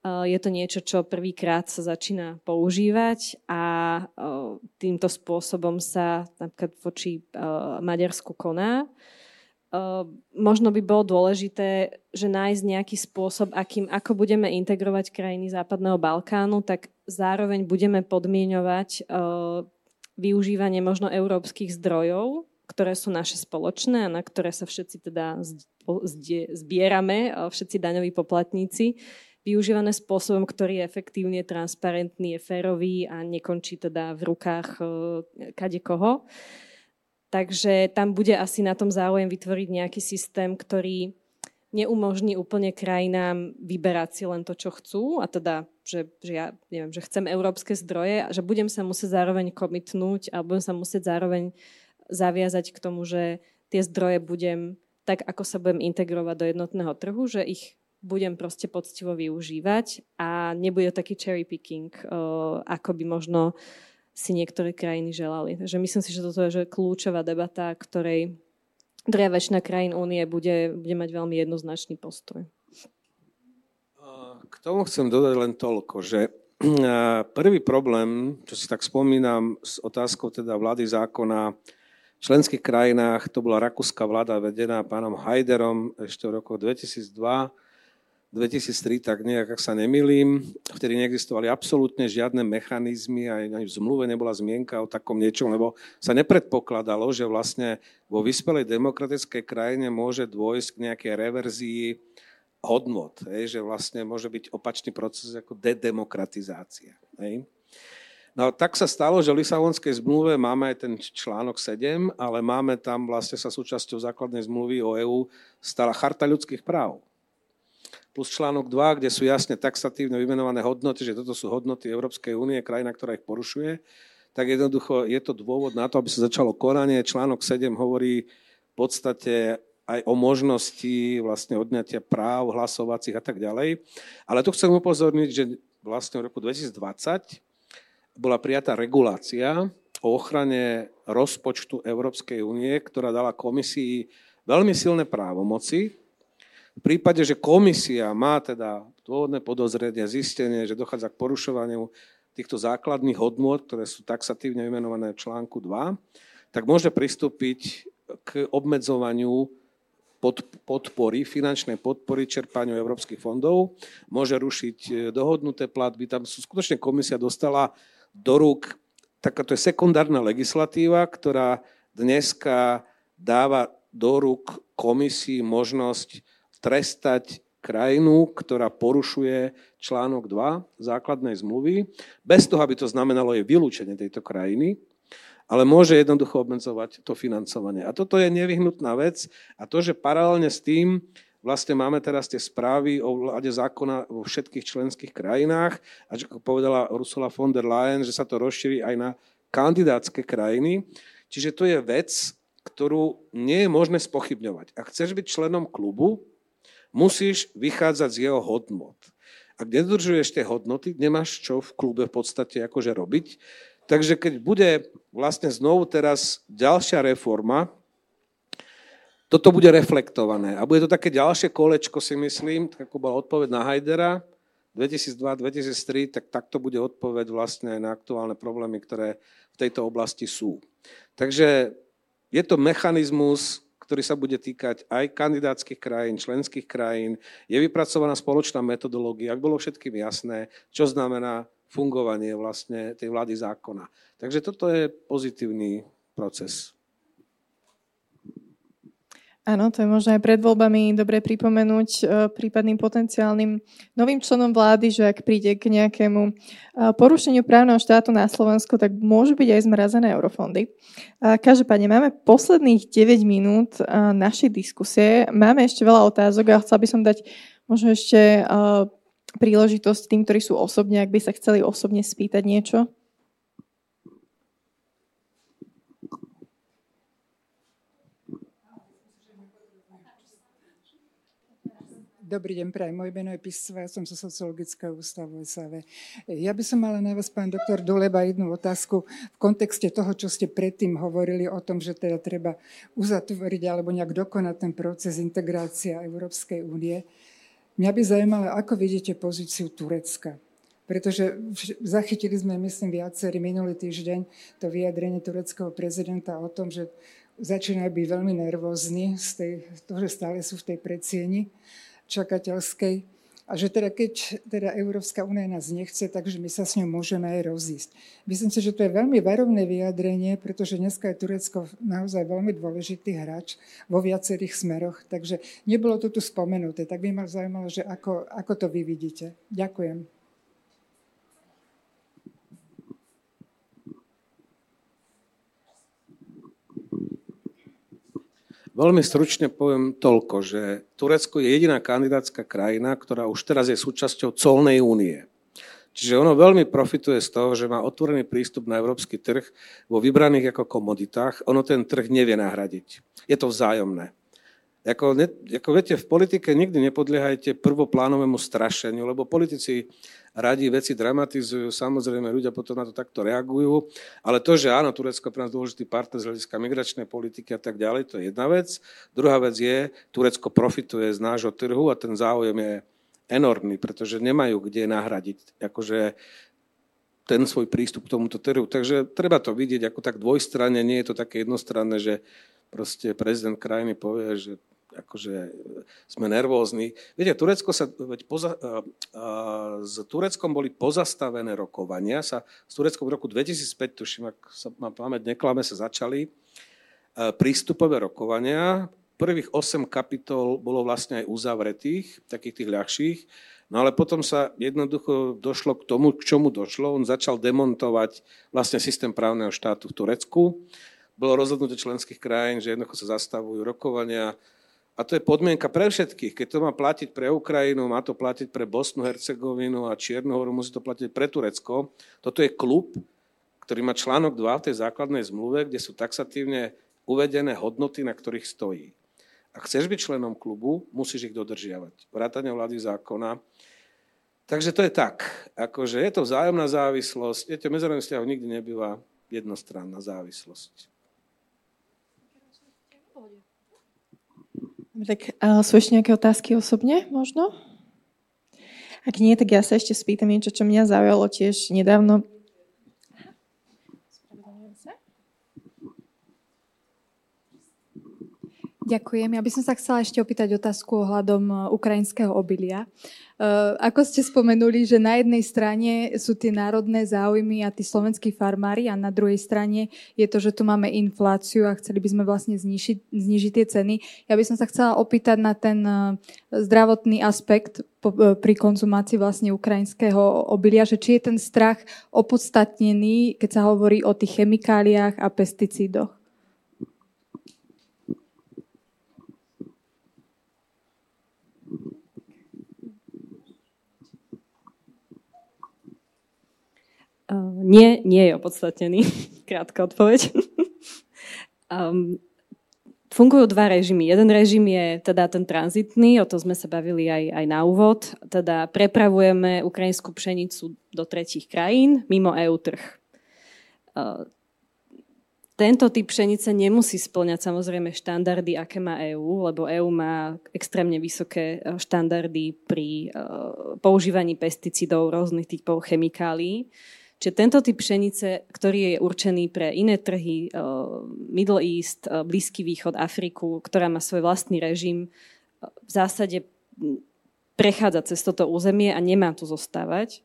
Je to niečo, čo prvýkrát sa začína používať a týmto spôsobom sa napríklad voči Maďarsku koná. Možno by bolo dôležité, že nájsť nejaký spôsob, akým, ako budeme integrovať krajiny Západného Balkánu, tak zároveň budeme podmienovať využívanie možno európskych zdrojov, ktoré sú naše spoločné a na ktoré sa všetci teda zbierame, všetci daňoví poplatníci, využívané spôsobom, ktorý je efektívne, transparentný, je férový a nekončí teda v rukách e, kade koho. Takže tam bude asi na tom záujem vytvoriť nejaký systém, ktorý neumožní úplne krajinám vyberať si len to, čo chcú, a teda, že, že ja neviem, že chcem európske zdroje a že budem sa musieť zároveň komitnúť a budem sa musieť zároveň zaviazať k tomu, že tie zdroje budem tak, ako sa budem integrovať do jednotného trhu, že ich budem proste poctivo využívať a nebude taký cherry picking, ako by možno si niektoré krajiny želali. Takže myslím si, že toto je že kľúčová debata, ktorej druhá väčšina krajín únie bude, bude mať veľmi jednoznačný postoj. K tomu chcem dodať len toľko, že prvý problém, čo si tak spomínam s otázkou teda vlády zákona, v členských krajinách to bola rakúska vláda vedená pánom Hajderom ešte v roku 2002, 2003, tak nejak, ak sa nemilím, vtedy neexistovali absolútne žiadne mechanizmy, aj, aj v zmluve nebola zmienka o takom niečom, lebo sa nepredpokladalo, že vlastne vo vyspelej demokratickej krajine môže dôjsť k nejakej reverzii hodnot, hej, že vlastne môže byť opačný proces ako dedemokratizácia. Hej. No tak sa stalo, že v Lisabonskej zmluve máme aj ten článok 7, ale máme tam vlastne sa súčasťou základnej zmluvy o EÚ stala Charta ľudských práv. Plus článok 2, kde sú jasne taxatívne vymenované hodnoty, že toto sú hodnoty Európskej únie, krajina, ktorá ich porušuje, tak jednoducho je to dôvod na to, aby sa začalo konanie. Článok 7 hovorí v podstate aj o možnosti vlastne odňatia práv hlasovacích a tak ďalej. Ale tu chcem upozorniť, že vlastne v roku 2020 bola prijatá regulácia o ochrane rozpočtu Európskej únie, ktorá dala komisii veľmi silné právomoci. V prípade, že komisia má teda dôvodné podozrenie, zistenie, že dochádza k porušovaniu týchto základných hodnôt, ktoré sú taxatívne vymenované v článku 2, tak môže pristúpiť k obmedzovaniu podpory, finančnej podpory čerpaniu európskych fondov, môže rušiť e, dohodnuté platby. Tam sú, skutočne komisia dostala do rúk, takáto je sekundárna legislatíva, ktorá dneska dáva do rúk komisii možnosť trestať krajinu, ktorá porušuje článok 2 základnej zmluvy, bez toho, aby to znamenalo jej vylúčenie tejto krajiny ale môže jednoducho obmedzovať to financovanie. A toto je nevyhnutná vec a to, že paralelne s tým vlastne máme teraz tie správy o vláde zákona vo všetkých členských krajinách a ako povedala Ursula von der Leyen, že sa to rozšíri aj na kandidátske krajiny. Čiže to je vec, ktorú nie je možné spochybňovať. Ak chceš byť členom klubu, musíš vychádzať z jeho hodnot. Ak nedržuješ tie hodnoty, nemáš čo v klube v podstate akože robiť. Takže keď bude vlastne znovu teraz ďalšia reforma, toto bude reflektované. A bude to také ďalšie kolečko, si myslím, tak ako bola odpoveď na Hajdera 2002-2003, tak takto bude odpoveď vlastne na aktuálne problémy, ktoré v tejto oblasti sú. Takže je to mechanizmus, ktorý sa bude týkať aj kandidátskych krajín, členských krajín. Je vypracovaná spoločná metodológia, ak bolo všetkým jasné, čo znamená fungovanie vlastne tej vlády zákona. Takže toto je pozitívny proces. Áno, to je možno aj pred voľbami dobre pripomenúť e, prípadným potenciálnym novým členom vlády, že ak príde k nejakému e, porušeniu právneho štátu na Slovensku, tak môžu byť aj zmrazené eurofondy. Každopádne máme posledných 9 minút e, našej diskusie. Máme ešte veľa otázok a chcela by som dať možno ešte príležitosť tým, ktorí sú osobne, ak by sa chceli osobne spýtať niečo? Dobrý deň, prajem. Moje meno je Pisová, ja som zo Sociologického ústavu SAV. Ja by som mala na vás, pán doktor Duleba, jednu otázku v kontexte toho, čo ste predtým hovorili o tom, že teda treba uzatvoriť alebo nejak dokonať ten proces integrácia Európskej únie. Mňa by zaujímalo, ako vidíte pozíciu Turecka. Pretože zachytili sme, myslím, viacerí minulý týždeň to vyjadrenie tureckého prezidenta o tom, že začínajú byť veľmi nervózni z toho, že stále sú v tej predsieni čakateľskej a že teda keď teda Európska únia nás nechce, takže my sa s ňou môžeme aj rozísť. Myslím si, že to je veľmi varovné vyjadrenie, pretože dneska je Turecko naozaj veľmi dôležitý hráč vo viacerých smeroch, takže nebolo to tu spomenuté. Tak by ma zaujímalo, že ako, ako to vy vidíte. Ďakujem. Veľmi stručne poviem toľko, že Turecko je jediná kandidátska krajina, ktorá už teraz je súčasťou colnej únie. Čiže ono veľmi profituje z toho, že má otvorený prístup na európsky trh vo vybraných ako komoditách. Ono ten trh nevie nahradiť. Je to vzájomné. Ako, ne, ako viete, v politike nikdy nepodliehajte prvoplánovému strašeniu, lebo politici radi veci dramatizujú, samozrejme ľudia potom na to takto reagujú, ale to, že áno, Turecko je pre nás dôležitý partner z hľadiska migračnej politiky a tak ďalej, to je jedna vec. Druhá vec je, Turecko profituje z nášho trhu a ten záujem je enormný, pretože nemajú kde nahradiť akože ten svoj prístup k tomuto trhu. Takže treba to vidieť ako tak dvojstranne, nie je to také jednostranné, že proste prezident krajiny povie, že akože sme nervózni. Viete, Turecko sa, veď poza, a, a, s Tureckom boli pozastavené rokovania. Sa, s Tureckom v roku 2005, tuším, ak sa má pamäť neklame, sa začali a, prístupové rokovania. Prvých 8 kapitol bolo vlastne aj uzavretých, takých tých ľahších. No ale potom sa jednoducho došlo k tomu, k čomu došlo. On začal demontovať vlastne systém právneho štátu v Turecku. Bolo rozhodnutie členských krajín, že jednoducho sa zastavujú rokovania. A to je podmienka pre všetkých. Keď to má platiť pre Ukrajinu, má to platiť pre Bosnu, Hercegovinu a Čiernohoru, musí to platiť pre Turecko. Toto je klub, ktorý má článok 2 v tej základnej zmluve, kde sú taxatívne uvedené hodnoty, na ktorých stojí. Ak chceš byť členom klubu, musíš ich dodržiavať. Vrátane vlády zákona. Takže to je tak. Akože je to vzájomná závislosť. Viete, medzinárodný vzťah nikdy nebýva jednostranná závislosť. Tak uh, sú ešte nejaké otázky osobne možno? Ak nie, tak ja sa ešte spýtam niečo, čo mňa zaujalo tiež nedávno. Ďakujem. Ja by som sa chcela ešte opýtať otázku ohľadom e, ukrajinského obilia. E, ako ste spomenuli, že na jednej strane sú tie národné záujmy a tí slovenskí farmári a na druhej strane je to, že tu máme infláciu a chceli by sme vlastne znižiť, znižiť tie ceny. Ja by som sa chcela opýtať na ten e, zdravotný aspekt pri konzumácii vlastne ukrajinského obilia, že či je ten strach opodstatnený, keď sa hovorí o tých chemikáliách a pesticídoch. Nie, nie je opodstatnený. Krátka odpoveď. um, fungujú dva režimy. Jeden režim je teda ten tranzitný, o tom sme sa bavili aj, aj na úvod. Teda prepravujeme ukrajinskú pšenicu do tretich krajín mimo EU trh. Uh, tento typ pšenice nemusí splňať samozrejme štandardy, aké má EÚ, lebo EÚ má extrémne vysoké štandardy pri používaní pesticidov, rôznych typov chemikálií. Čiže tento typ pšenice, ktorý je určený pre iné trhy, eh, Middle East, eh, Blízky východ, Afriku, ktorá má svoj vlastný režim, eh, v zásade prechádza cez toto územie a nemá tu zostávať.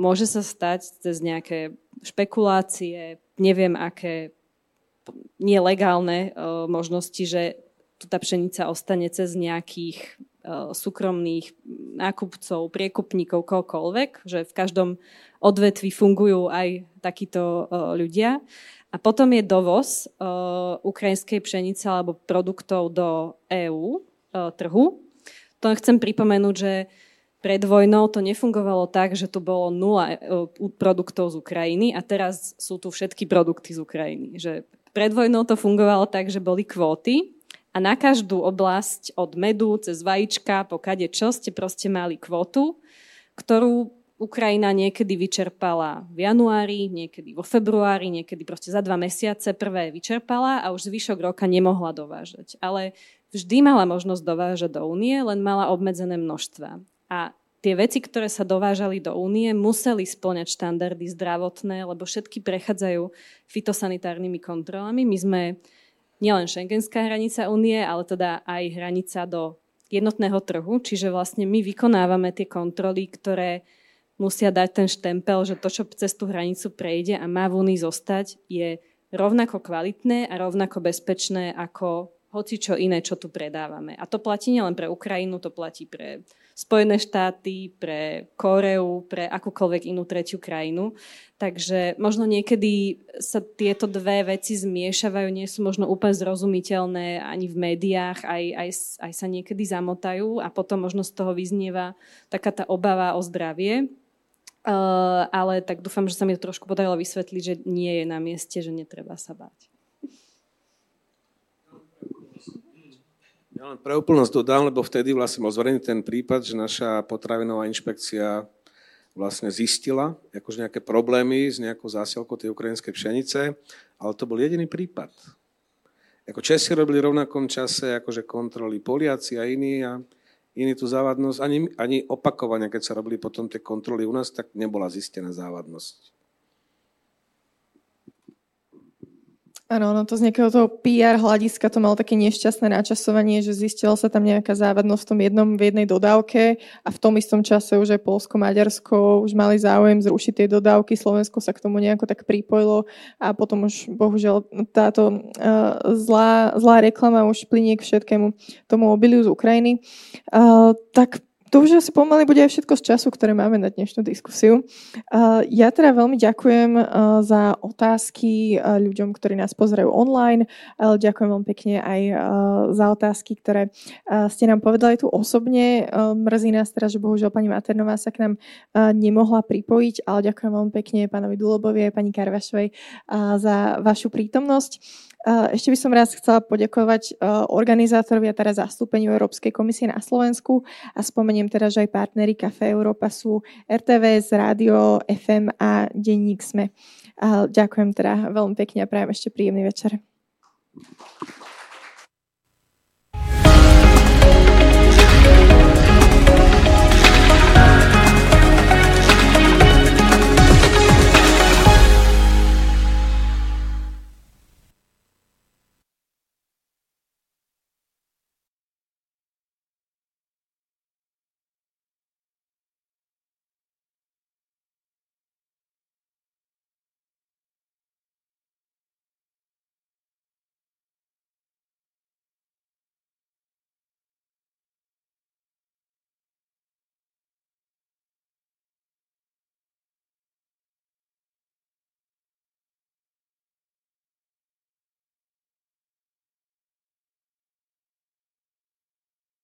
Môže sa stať cez nejaké špekulácie, neviem aké nelegálne možnosti, že tu tá pšenica ostane cez nejakých súkromných nákupcov, priekupníkov, kohokoľvek, že v každom odvetví fungujú aj takíto ľudia. A potom je dovoz ukrajinskej pšenice alebo produktov do EÚ trhu. To chcem pripomenúť, že pred vojnou to nefungovalo tak, že tu bolo nula produktov z Ukrajiny a teraz sú tu všetky produkty z Ukrajiny. Že pred vojnou to fungovalo tak, že boli kvóty a na každú oblasť od medu cez vajíčka po kade čo ste proste mali kvotu, ktorú Ukrajina niekedy vyčerpala v januári, niekedy vo februári, niekedy proste za dva mesiace prvé vyčerpala a už zvyšok roka nemohla dovážať. Ale vždy mala možnosť dovážať do únie, len mala obmedzené množstva. A tie veci, ktoré sa dovážali do únie, museli splňať štandardy zdravotné, lebo všetky prechádzajú fitosanitárnymi kontrolami. My sme nielen šengenská hranica únie, ale teda aj hranica do jednotného trhu, čiže vlastne my vykonávame tie kontroly, ktoré musia dať ten štempel, že to, čo cez tú hranicu prejde a má v únii zostať, je rovnako kvalitné a rovnako bezpečné ako hoci čo iné, čo tu predávame. A to platí nielen pre Ukrajinu, to platí pre Spojené štáty, pre Koreu, pre akúkoľvek inú tretiu krajinu. Takže možno niekedy sa tieto dve veci zmiešavajú, nie sú možno úplne zrozumiteľné ani v médiách, aj, aj, aj sa niekedy zamotajú a potom možno z toho vyznieva taká tá obava o zdravie. Uh, ale tak dúfam, že sa mi to trošku podarilo vysvetliť, že nie je na mieste, že netreba sa báť. Ja len pre úplnosť dodám, lebo vtedy vlastne bol zverejný ten prípad, že naša potravinová inšpekcia vlastne zistila akože nejaké problémy s nejakou zásielkou tej ukrajinskej pšenice, ale to bol jediný prípad. Ako Česi robili v rovnakom čase akože kontroly Poliaci a iní a iní tú závadnosť, ani, ani opakovania, keď sa robili potom tie kontroly u nás, tak nebola zistená závadnosť. Áno, no to z nejakého toho PR hľadiska to malo také nešťastné načasovanie, že zistila sa tam nejaká závadnosť v tom jednom, v jednej dodávke a v tom istom čase už aj Polsko, Maďarsko už mali záujem zrušiť tie dodávky, Slovensko sa k tomu nejako tak pripojilo a potom už bohužiaľ táto uh, zlá, zlá reklama už plinie k všetkému tomu obiliu z Ukrajiny. Uh, tak to už asi pomaly bude aj všetko z času, ktoré máme na dnešnú diskusiu. Ja teda veľmi ďakujem za otázky ľuďom, ktorí nás pozerajú online. Ďakujem veľmi pekne aj za otázky, ktoré ste nám povedali tu osobne. Mrzí nás teda, že bohužiaľ pani Maternová sa k nám nemohla pripojiť, ale ďakujem veľmi pekne pánovi Dulobovi a pani Karvašovej za vašu prítomnosť. Ešte by som raz chcela poďakovať organizátorovi a teraz zastúpeniu Európskej komisie na Slovensku a spomeniem teda, že aj partnery Café Európa sú RTVS, Rádio, FM a Denník SME. Ďakujem teda veľmi pekne a prajem ešte príjemný večer.